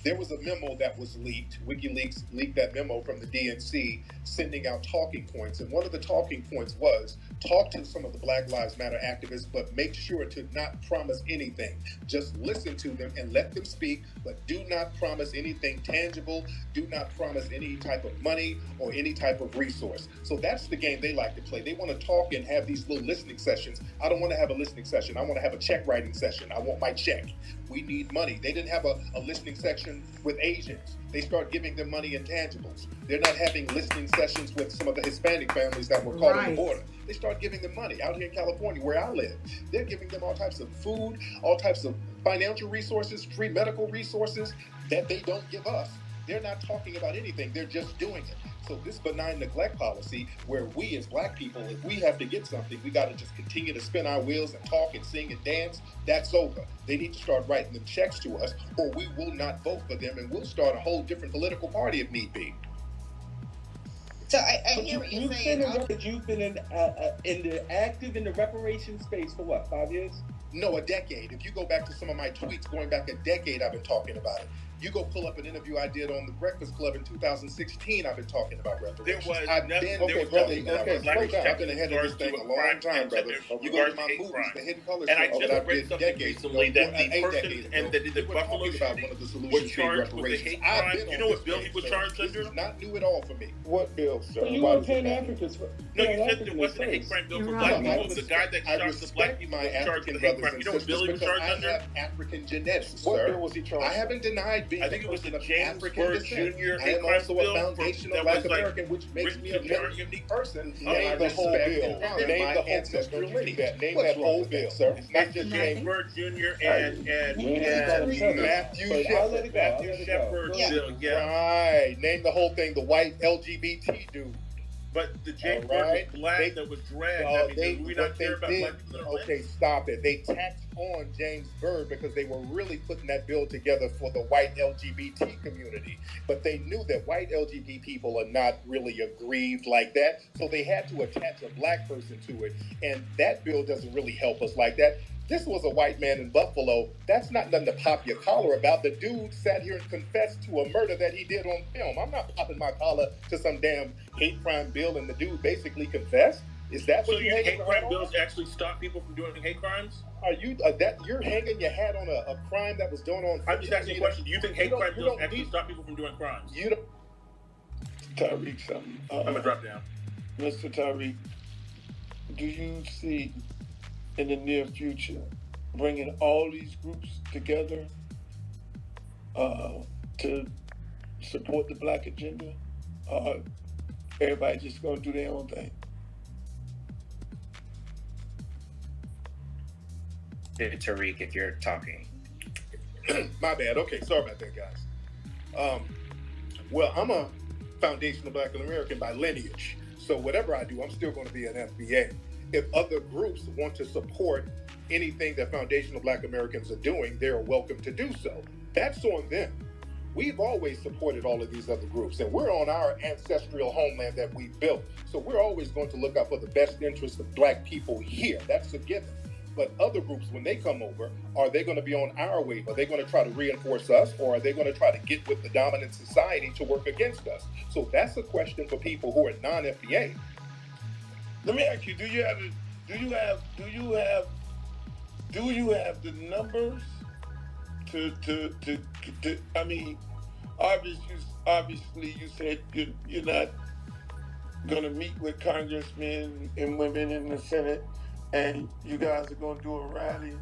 there was a memo that was leaked. WikiLeaks leaked that memo from the DNC, sending out talking points. And one of the talking points was talk to some of the Black Lives Matter activists, but make sure to not promise anything. Just listen to them and let them speak, but do not promise anything tangible. Do not promise any type of money or any type of resource. So that's the game they like to play. They want to talk and have these little listening sessions. I don't want to have a listening session. I want to have a check writing session. I want my check. We need money. They didn't have a, a listening section with Asians. They start giving them money in tangibles. They're not having listening sessions with some of the Hispanic families that were caught on the border. They start giving them money out here in California, where I live. They're giving them all types of food, all types of financial resources, free medical resources that they don't give us. They're not talking about anything. They're just doing it. So this benign neglect policy, where we as black people, if we have to get something, we got to just continue to spin our wheels and talk and sing and dance. That's over. They need to start writing them checks to us, or we will not vote for them, and we'll start a whole different political party if need be. So I, I hear you, what you're you've saying. been in, you've been in, uh, uh, in the active in the reparation space for what five years? No, a decade. If you go back to some of my tweets going back a decade, I've been talking about it. You go pull up an interview I did on the Breakfast Club in 2016. I've been talking about reparations. There was I've nothing- been okay, brother. nothing- Okay, slow down. I've been ahead of this thing a a long crime time, brother. You go to my to hate movies, crime. the Hidden Colors And I show just that I've read did something decades recently ago, that the eight person decades and that did the Buffalo talking about shooting one of the solutions being charged with a reparations. hate I've crime. been You know what bill he was charged under? not new at all for me. What bill, sir? You Why were does it Pan? Africans. No, you said it wasn't a hate crime bill for black right. people. I The guy that I shot the black people my was charged African with a hate brothers crime. and You know what sisters bill he was charged I under? have African genetics, What sir. bill was he charged? I haven't denied being I think it was the of James African Jr. I hate am crime also a foundational that black was, like, American, which makes me a very unique person. Name I the whole respect bill. and honor Name my the whole bill. ancestral Don't you do lineage. that. Name What's that whole bill. sir? It's not just James James. Byrd Jr. and and and gotta say that. Matthew But I'll Shepard. let it go. I'll Matthew let it go. Shepard Yeah. Yeah. Right. Name the whole thing. The white LGBT dude. But the James Byrd right. was black They- that was dragged. Uh, I mean, they, we not care about did, black people that are okay, stop it. They taxed on James Byrd because they were really putting that bill together for the white LGBT community. But they knew that white LGBT people are not really aggrieved like that, so they had to attach a black person to it. And that bill doesn't really help us like that. This was a white man in Buffalo. That's not nothing to pop your collar about. The dude sat here and confessed to a murder that he did on film. I'm not popping my collar to some damn hate crime bill, and the dude basically confessed. Is that So what you you're think hanging hate your hat crime on? bills actually stop people from doing hate crimes? Are you uh, that you're hanging your hat on a, a crime that was done on? I'm just asking a question. Do you think hate don't- crime bills actually need- stop people from doing crimes? You don't. Tariq, something. Uh, I'm gonna drop down. Mr. Tariq, do you see in the near future bringing all these groups together uh, to support the black agenda? Uh, everybody just gonna do their own thing? Tariq, if you're talking. [clears throat] My bad. Okay, sorry about that, guys. Um, well, I'm a foundational Black and American by lineage, so whatever I do, I'm still going to be an FBA. If other groups want to support anything that Foundation of Black Americans are doing, they're welcome to do so. That's on them. We've always supported all of these other groups, and we're on our ancestral homeland that we built. So we're always going to look out for the best interests of Black people here. That's a given. But other groups, when they come over, are they going to be on our wave? Are they going to try to reinforce us, or are they going to try to get with the dominant society to work against us? So that's a question for people who are non-FBA. Let me ask you: Do you have? Do you have? Do you have? Do you have the numbers to to to? to I mean, obviously, obviously, you said you you're not going to meet with congressmen and women in the Senate, and you guys are going to do a rally.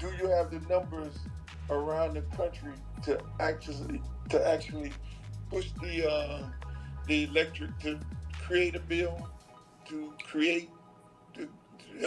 Do you have the numbers around the country to actually to actually push the uh, the electric to create a bill to create, to,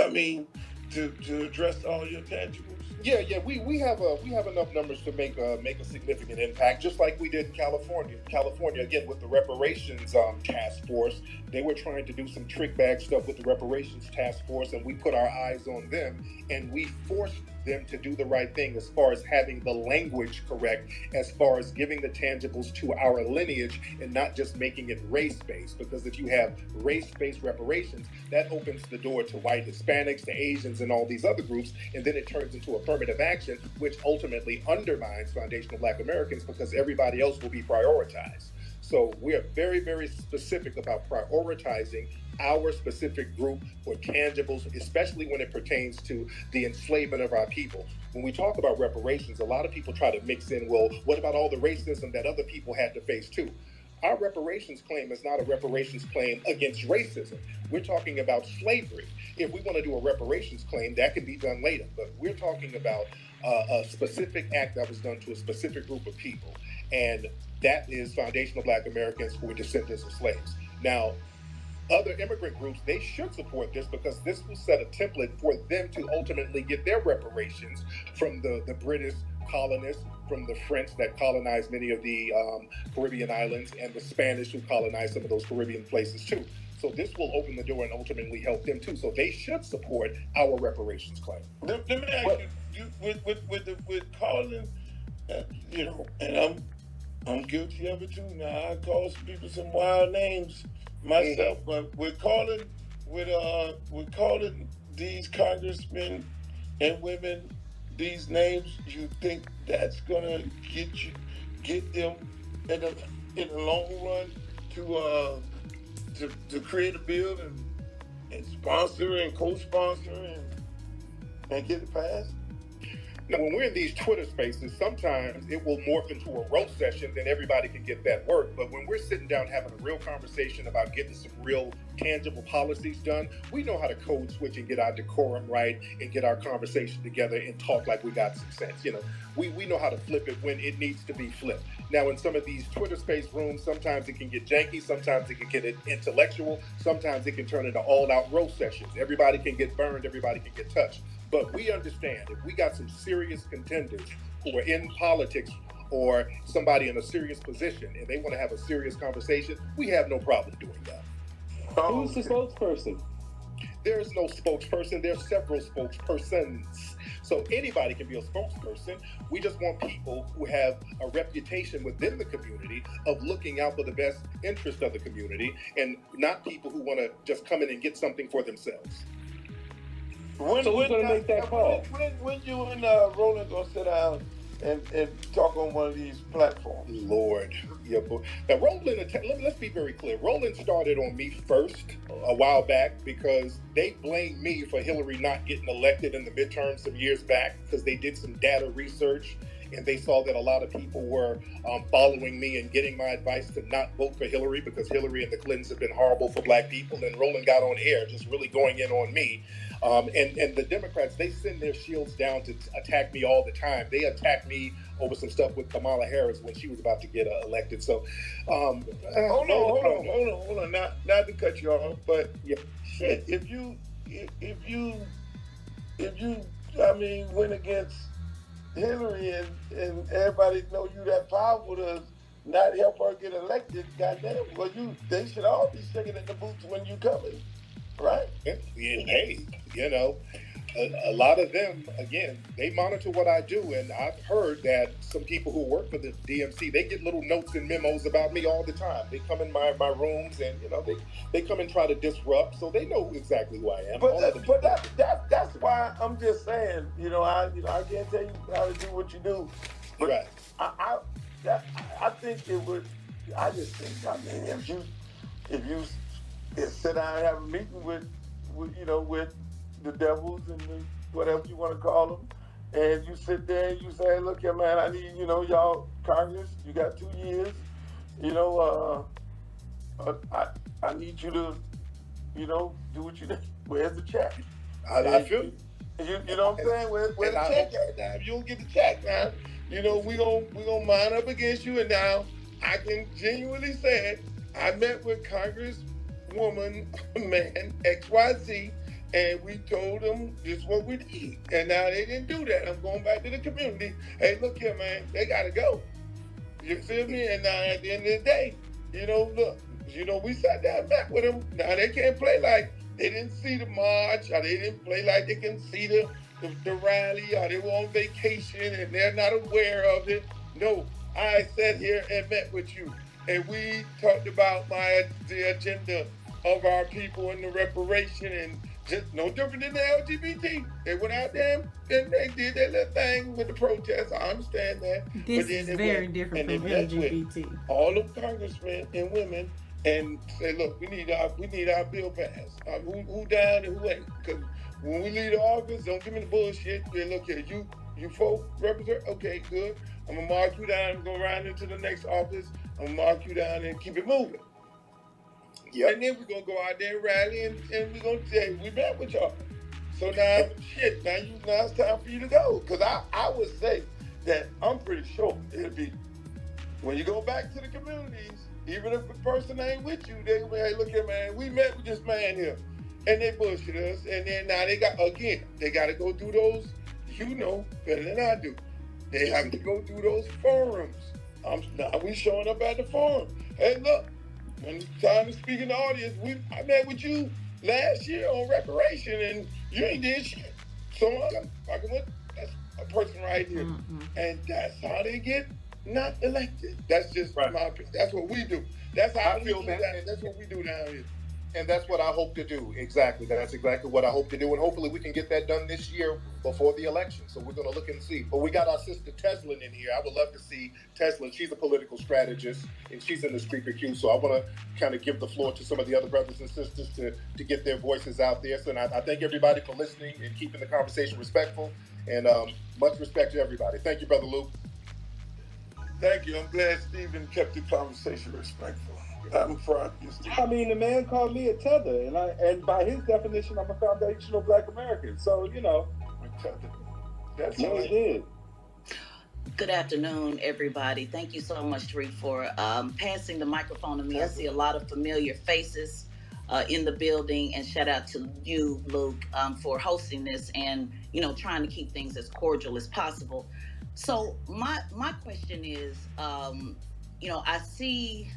I mean, to, to address all your tangibles? Yeah, yeah, we, we have a we have enough numbers to make a make a significant impact, just like we did in California. California, again, with the reparations um, task force, they were trying to do some trick bag stuff with the reparations task force, and we put our eyes on them, and we forced them to do the right thing as far as having the language correct, as far as giving the tangibles to our lineage and not just making it race based. Because if you have race based reparations, that opens the door to white Hispanics, to Asians, and all these other groups, and then it turns into affirmative action, which ultimately undermines foundational Black Americans because everybody else will be prioritized. So we are very, very specific about prioritizing our specific group for tangibles, especially when it pertains to the enslavement of our people. When we talk about reparations, a lot of people try to mix in, well, what about all the racism that other people had to face too? Our reparations claim is not a reparations claim against racism. We're talking about slavery. If we want to do a reparations claim, that can be done later. But we're talking about uh, a specific act that was done to a specific group of people. And that is foundational Black Americans who were descendants of slaves. Now, other immigrant groups, they should support this because this will set a template for them to ultimately get their reparations from the, the British colonists, from the French that colonized many of the um, Caribbean islands, and the Spanish who colonized some of those Caribbean places too. So this will open the door and ultimately help them too. So they should support our reparations claim. Let, let me ask you, you with with with, the, with calling, uh, you know, and I'm I'm guilty of it too. Now I call some people some wild names myself, but we're calling with uh we're calling these congressmen and women these names. You think that's gonna get you get them in the in the long run to uh to, to create a bill and, and sponsor and co-sponsor and and get it passed? Now, when we're in these Twitter spaces, sometimes it will morph into a roast session, then everybody can get that work. But when we're sitting down having a real conversation about getting some real tangible policies done, we know how to code switch and get our decorum right and get our conversation together and talk like we got some sense. You know, we, we know how to flip it when it needs to be flipped. Now, in some of these Twitter space rooms, sometimes it can get janky, sometimes it can get intellectual, sometimes it can turn into all out roast sessions. Everybody can get burned, everybody can get touched. But we understand if we got some serious contenders who are in politics or somebody in a serious position and they want to have a serious conversation, we have no problem doing that. Oh, Who's the um, spokesperson? There's no spokesperson. There are several spokespersons. So anybody can be a spokesperson. We just want people who have a reputation within the community of looking out for the best interest of the community and not people who want to just come in and get something for themselves. When, So when, gonna make that call? When, when, you and uh, Roland gonna sit down and, and talk on one of these platforms? Lord, yeah, but now Roland. let, let's be very clear. Roland started on me first a while back because they blamed me for Hillary not getting elected in the midterms some years back because they did some data research and they saw that a lot of people were um, following me and getting my advice to not vote for Hillary because Hillary and the Clintons have been horrible for black people. And Roland got on air just really going in on me. Um, and, and the Democrats, they send their shields down to attack me all the time. They attack me over some stuff with Kamala Harris when she was about to get uh, elected. So, um, Hold on, hold on, hold on, hold on. Not, not to cut you off, but Yeah. shit, if you, if, if you, if you, I mean, went against Hillary and, and everybody know you that powerful to not help her get elected, goddamn, well, you, they should all be sticking in the boots when you coming, right? Yeah, hey, you know, a, a lot of them, again, they monitor what I do. And I've heard that some people who work for the DNC, they get little notes and memos about me all the time. They come in my, my rooms and, you know, they, they come and try to disrupt. So they know exactly who I am. But that, but that, that that's why I'm just saying, you know, I you know I can't tell you how to do what you do, but Right. I I, that, I think it would. I just think I mean if you if you sit down and have a meeting with, with you know with the devils and the, whatever you want to call them, and you sit there and you say, look here, man, I need you know y'all Congress, you got two years, you know, uh, uh, I I need you to you know, do what you do. [laughs] Where's the check? I, I feel you. You, you know what I'm saying? Where, where the I- check at now? If you don't get the check now, you know, we gon' we gonna mine up against you. And now I can genuinely say it. I met with Congresswoman, [laughs] man, XYZ, and we told them this is what we need. And now they didn't do that. I'm going back to the community. Hey, look here, man, they gotta go. You feel me? And now at the end of the day, you know, look, you know, we sat down back with them. Now they can't play like they didn't see the march, or they didn't play like they can see the, the, the rally, or they were on vacation and they're not aware of it. No, I sat here and met with you, and we talked about my the agenda of our people and the reparation and just no different than the LGBT. They went out there and they did their little thing with the protests. I understand that. This But then is very went different from they met with LGBT. all of congressmen and women and say, look, we need our we need our bill passed. Uh, who, who down and who ain't? Because when we leave the office, don't give me the bullshit. Then look here, you you folk represent. Okay, good. I'm gonna mark you down and go around into the next office. I'm gonna mark you down and keep it moving. Yep. And then we're gonna go out there and rally and, and we're gonna say we met with y'all. So now shit, now you now it's time for you to go. Cause I, I would say that I'm pretty sure it'll be when you go back to the communities, even if the person ain't with you, they will hey, look here, man, we met with this man here. And they bullshit us. And then now they got again, they gotta go through those, you know, better than I do. They have to go through those forums. I'm now we showing up at the forum. Hey, look, when it's time to speak in the audience, we I met with you last year on reparation and you ain't did shit. So I'm fucking with that's a person right here. Mhm. And that's how they get not elected. That's just Right. my opinion. That's what we do. That's how I we feel do that. that. That's what we do down here. And that's what I hope to do. Exactly. That's exactly what I hope to do. And hopefully we can get that done this year before the election. So we're going to look and see. But we got our sister Tesla in here. I would love to see Tesla. She's a political strategist and she's in the speaker queue. So I want to kind of give the floor to some of the other brothers and sisters to, to get their voices out there. So and I, I thank everybody for listening and keeping the conversation respectful. And um, much respect to everybody. Thank you, Brother Luke. Thank you. I'm glad Stephen kept the conversation respectful. I'm proud of you, Stephen. I mean, the man called me a tether, and I and by his definition, I'm a foundational Black American. So you know, That's no, all he did. Good afternoon, everybody. Thank you so much, Tariq, for um, passing the microphone to me. I see a lot of familiar faces uh, in the building, and shout out to you, Luke, um, for hosting this and you know trying to keep things as cordial as possible. So my my question is, um, you know, I see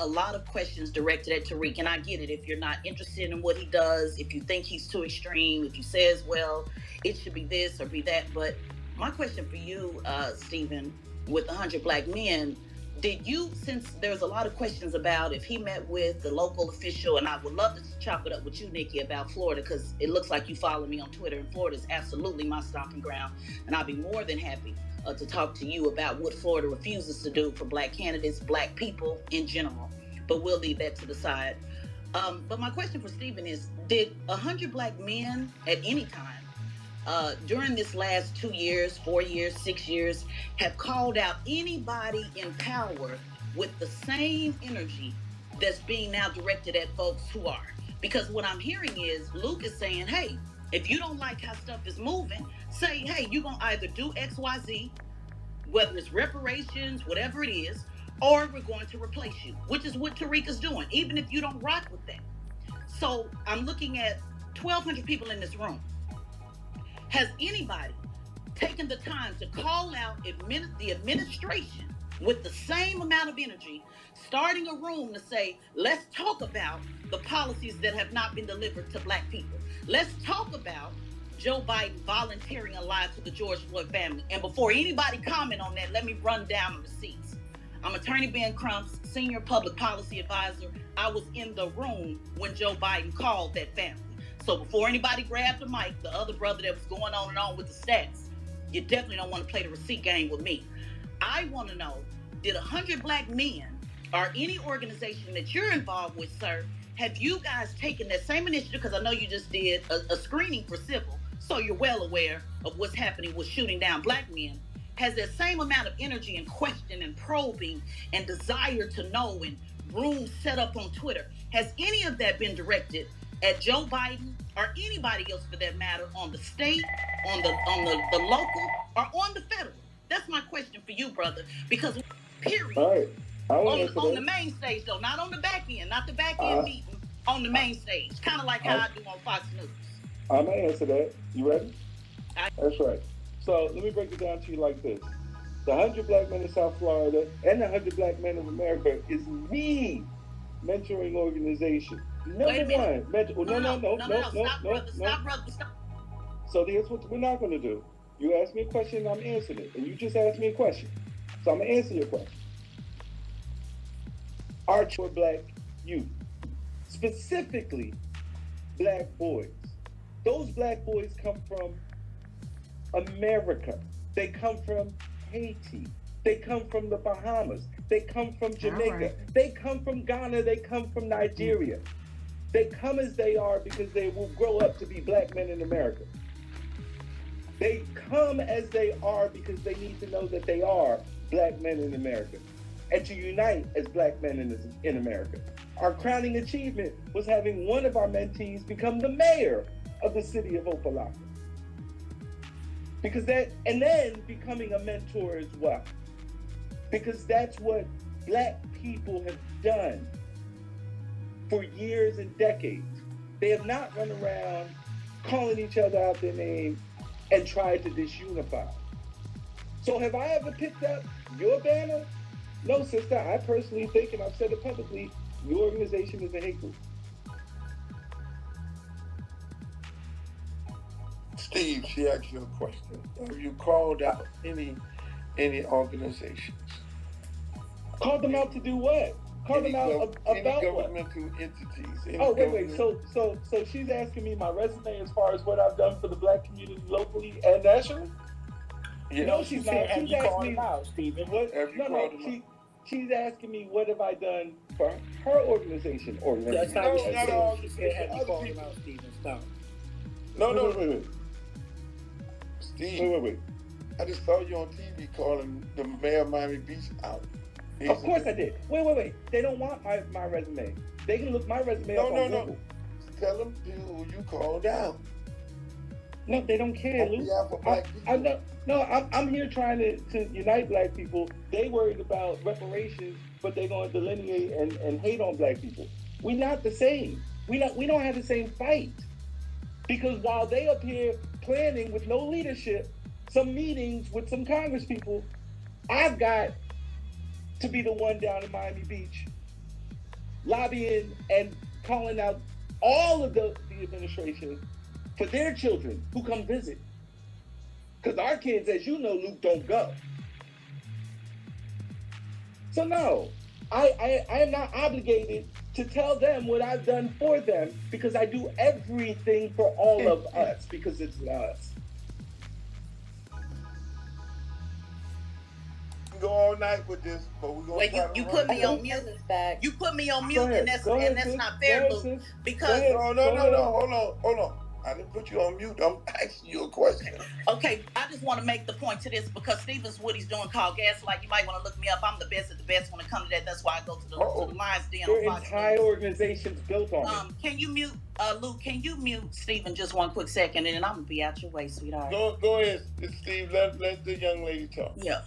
a lot of questions directed at Tariq, and I get it. If you're not interested in what he does, if you think he's too extreme, if you says, well, it should be this or be that. But my question for you, uh, Stephen, with 100 Black Men, did you, since there's a lot of questions about if he met with the local official, and I would love to chop it up with you, Nikki, about Florida, because it looks like you follow me on Twitter, and Florida is absolutely my stomping ground, and I'll be more than happy uh, to talk to you about what Florida refuses to do for Black candidates, Black people in general. But we'll leave that to the side. Um, but my question for Stephen is Did 100 Black men at any time uh, during this last two years, four years, six years, have called out anybody in power with the same energy that's being now directed at folks who are? Because what I'm hearing is Luke is saying, hey, if you don't like how stuff is moving, say, hey, you're going to either do XYZ, whether it's reparations, whatever it is, or we're going to replace you, which is what Tariq doing, even if you don't rock with that. So I'm looking at 1,200 people in this room. Has anybody taken the time to call out admin- the administration with the same amount of energy, starting a room to say, let's talk about the policies that have not been delivered to black people? Let's talk about Joe Biden volunteering a lie to the George Floyd family. And before anybody comment on that, let me run down the receipts. I'm Attorney Ben Crump's, Senior Public Policy Advisor. I was in the room when Joe Biden called that family. So before anybody grabbed the mic, the other brother that was going on and on with the stats, you definitely don't want to play the receipt game with me. I want to know, did 100 black men or any organization that you're involved with, sir, have you guys taken that same initiative? Because I know you just did a, a screening for civil, so you're well aware of what's happening with shooting down black men. Has that same amount of energy and question and probing and desire to know and rooms set up on Twitter? Has any of that been directed at Joe Biden or anybody else for that matter on the state, on the on the, the local, or on the federal? That's my question for you, brother. Because period. On, on the main stage though, not on the back end, not the back end uh, meeting, on the main stage. Kind of like how I, I do on Fox News. I'm gonna answer that. You ready? I, That's right. So let me break it down to you like this. The 100 Black Men in South Florida and the 100 Black Men of America is the mentoring organization. Number one. Mentor, no, no, no, no, no, no, no, stop, no, brother, no. Stop, brother, stop. So here's what we're not going to do. You ask me a question, I'm answering it. And you just asked me a question. So I'm going to answer your question. Arch for black youth, specifically black boys. Those black boys come from America. They come from Haiti. They come from the Bahamas. They come from Jamaica. Right. They come from Ghana. They come from Nigeria. They come as they are because they will grow up to be black men in America. They come as they are because they need to know that they are black men in America and to unite as black men in, in America. Our crowning achievement was having one of our mentees become the mayor of the city of Opa-locka. Because that, and then becoming a mentor as well. Because that's what black people have done for years and decades. They have not run around calling each other out their name and tried to disunify. So have I ever picked up your banner? No, sister. I personally think, and I've said it publicly, your organization is a hate group. Steve, she asked you a question. Have you called out any any organizations? Called them out to do what? Called them out gov- about governmental what? entities. oh wait, wait. So so so she's asking me my resume as far as what I've done for the black community locally and nationally. Yeah. No, she's not. Have She's you asking them out, Stephen? What? Have you no, no. them She, she's asking me what have I done for her organization or That's not No, what she not said. all. She said, have you Other called out, Stephen? Stop. No, no, Wait, wait, wait. Steve. Wait, wait, wait. I just saw you on TV calling the mayor of Miami Beach out. Of course I did. Wait, wait, wait. They don't want my, my resume. They can look my resume No, up no, on no. Google. Tell them who you called out. No, they don't care, On Luke. behalf of I, I know, no, I'm, I'm here trying to, to unite black people. They worried about reparations, but they're going to delineate and, and hate on black people. We're not the same. We not we don't have the same fight. Because while they up here planning with no leadership, some meetings with some Congress people, I've got to be the one down in Miami Beach lobbying and calling out all of the, the administration for their children who come visit. Because our kids, as you know, Luke, don't go. So no, I, I, I am not obligated to tell them what I've done for them because I do everything for all of [laughs] us because it's us. go all night with this, but we're gonna Wait, you, try to you run put me on mute. You put me on Go mute, ahead, and that's go ahead, and that's sis. not fair, ahead, Luke. Because no, no, no, no, hold on, hold on. I didn't put you on mute. I'm [laughs] asking you a question. Okay, I just want to make the point to this because Stevens what he's doing called gaslight. You might want to look me up. I'm the best at the best when it comes to that. That's why I go to the, to the Lions Den Your entire organization's built on it. Um, can you mute uh, Luke? Can you mute Stephen just one quick second, and then I'm gonna be out your way, sweetheart. Go, go ahead, Steve. Let let the young lady talk. Yeah.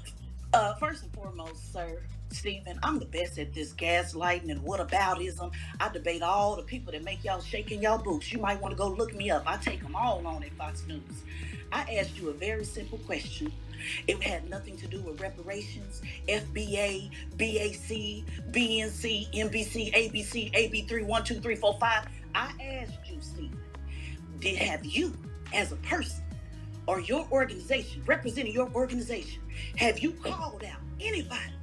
Uh, first and foremost, sir, Stephen, I'm the best at this gaslighting and whataboutism. I debate all the people that make y'all shake in y'all boots. You might want to go look me up. I take them all on at Fox News. I asked you a very simple question. It had nothing to do with reparations, FBA, BAC, BNC, NBC, ABC, AB3, 1, 2, 3, 4, 5. I asked you, Stephen, did have you as a person or your organization, representing your organization, have you called out anybody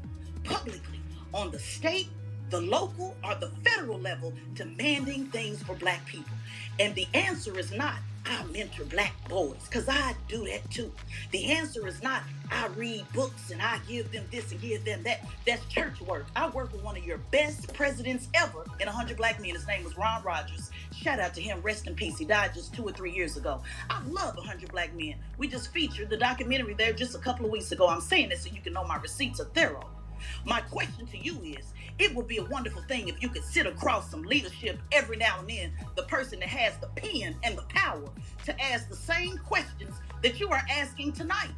publicly on the state, the local, or the federal level demanding things for black people? And the answer is not, I mentor black boys, because I do that too. The answer is not, I read books and I give them this and give them that. That's church work. I work with one of your best presidents ever in 100 Black Men. His name was Ron Rogers. Shout out to him. Rest in peace. He died just two or three years ago. I love 100 Black Men. We just featured the documentary there just a couple of weeks ago. I'm saying this so you can know my receipts are thorough. My question to you is it would be a wonderful thing if you could sit across some leadership every now and then, the person that has the pen and the power to ask the same questions that you are asking tonight.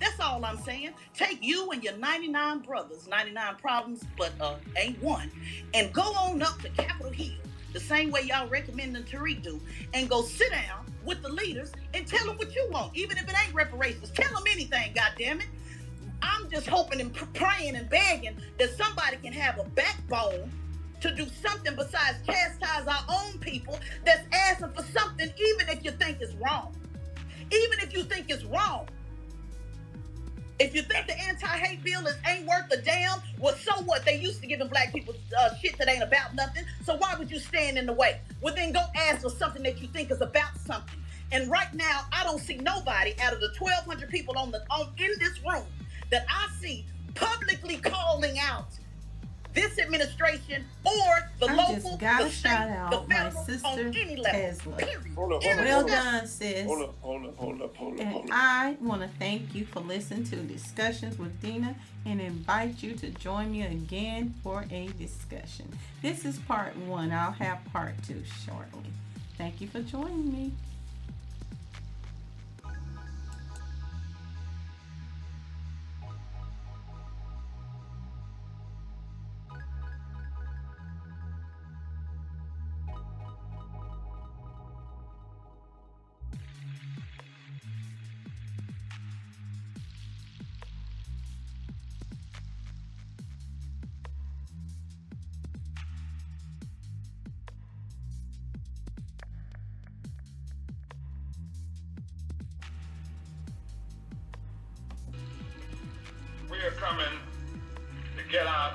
That's all I'm saying. Take you and your 99 brothers, 99 problems, but uh, ain't one, and go on up to Capitol Hill, the same way y'all recommending Tariq do, and go sit down with the leaders and tell them what you want, even if it ain't reparations. Tell them anything, goddammit. I'm just hoping and praying and begging that somebody can have a backbone to do something besides chastise our own people that's asking for something, even if you think it's wrong. Even if you think it's wrong. If you think the anti-hate bill is ain't worth a damn, well, so what? They used to giving black people uh, shit that ain't about nothing. So why would you stand in the way? Well, then go ask for something that you think is about something. And right now, I don't see nobody out of the 1,200 people on the on in this room that I see publicly calling out this administration or the I local, just the state, shout out the my federal, sister on any level. Tesla. Period. Hold up, hold up, Well hold up. done, sis. Hold up, hold up, hold up, hold up, hold And up. I want to thank you for listening to discussions with Dina and invite you to join me again for a discussion. This is part one. I'll have part two shortly. Thank you for joining me. We are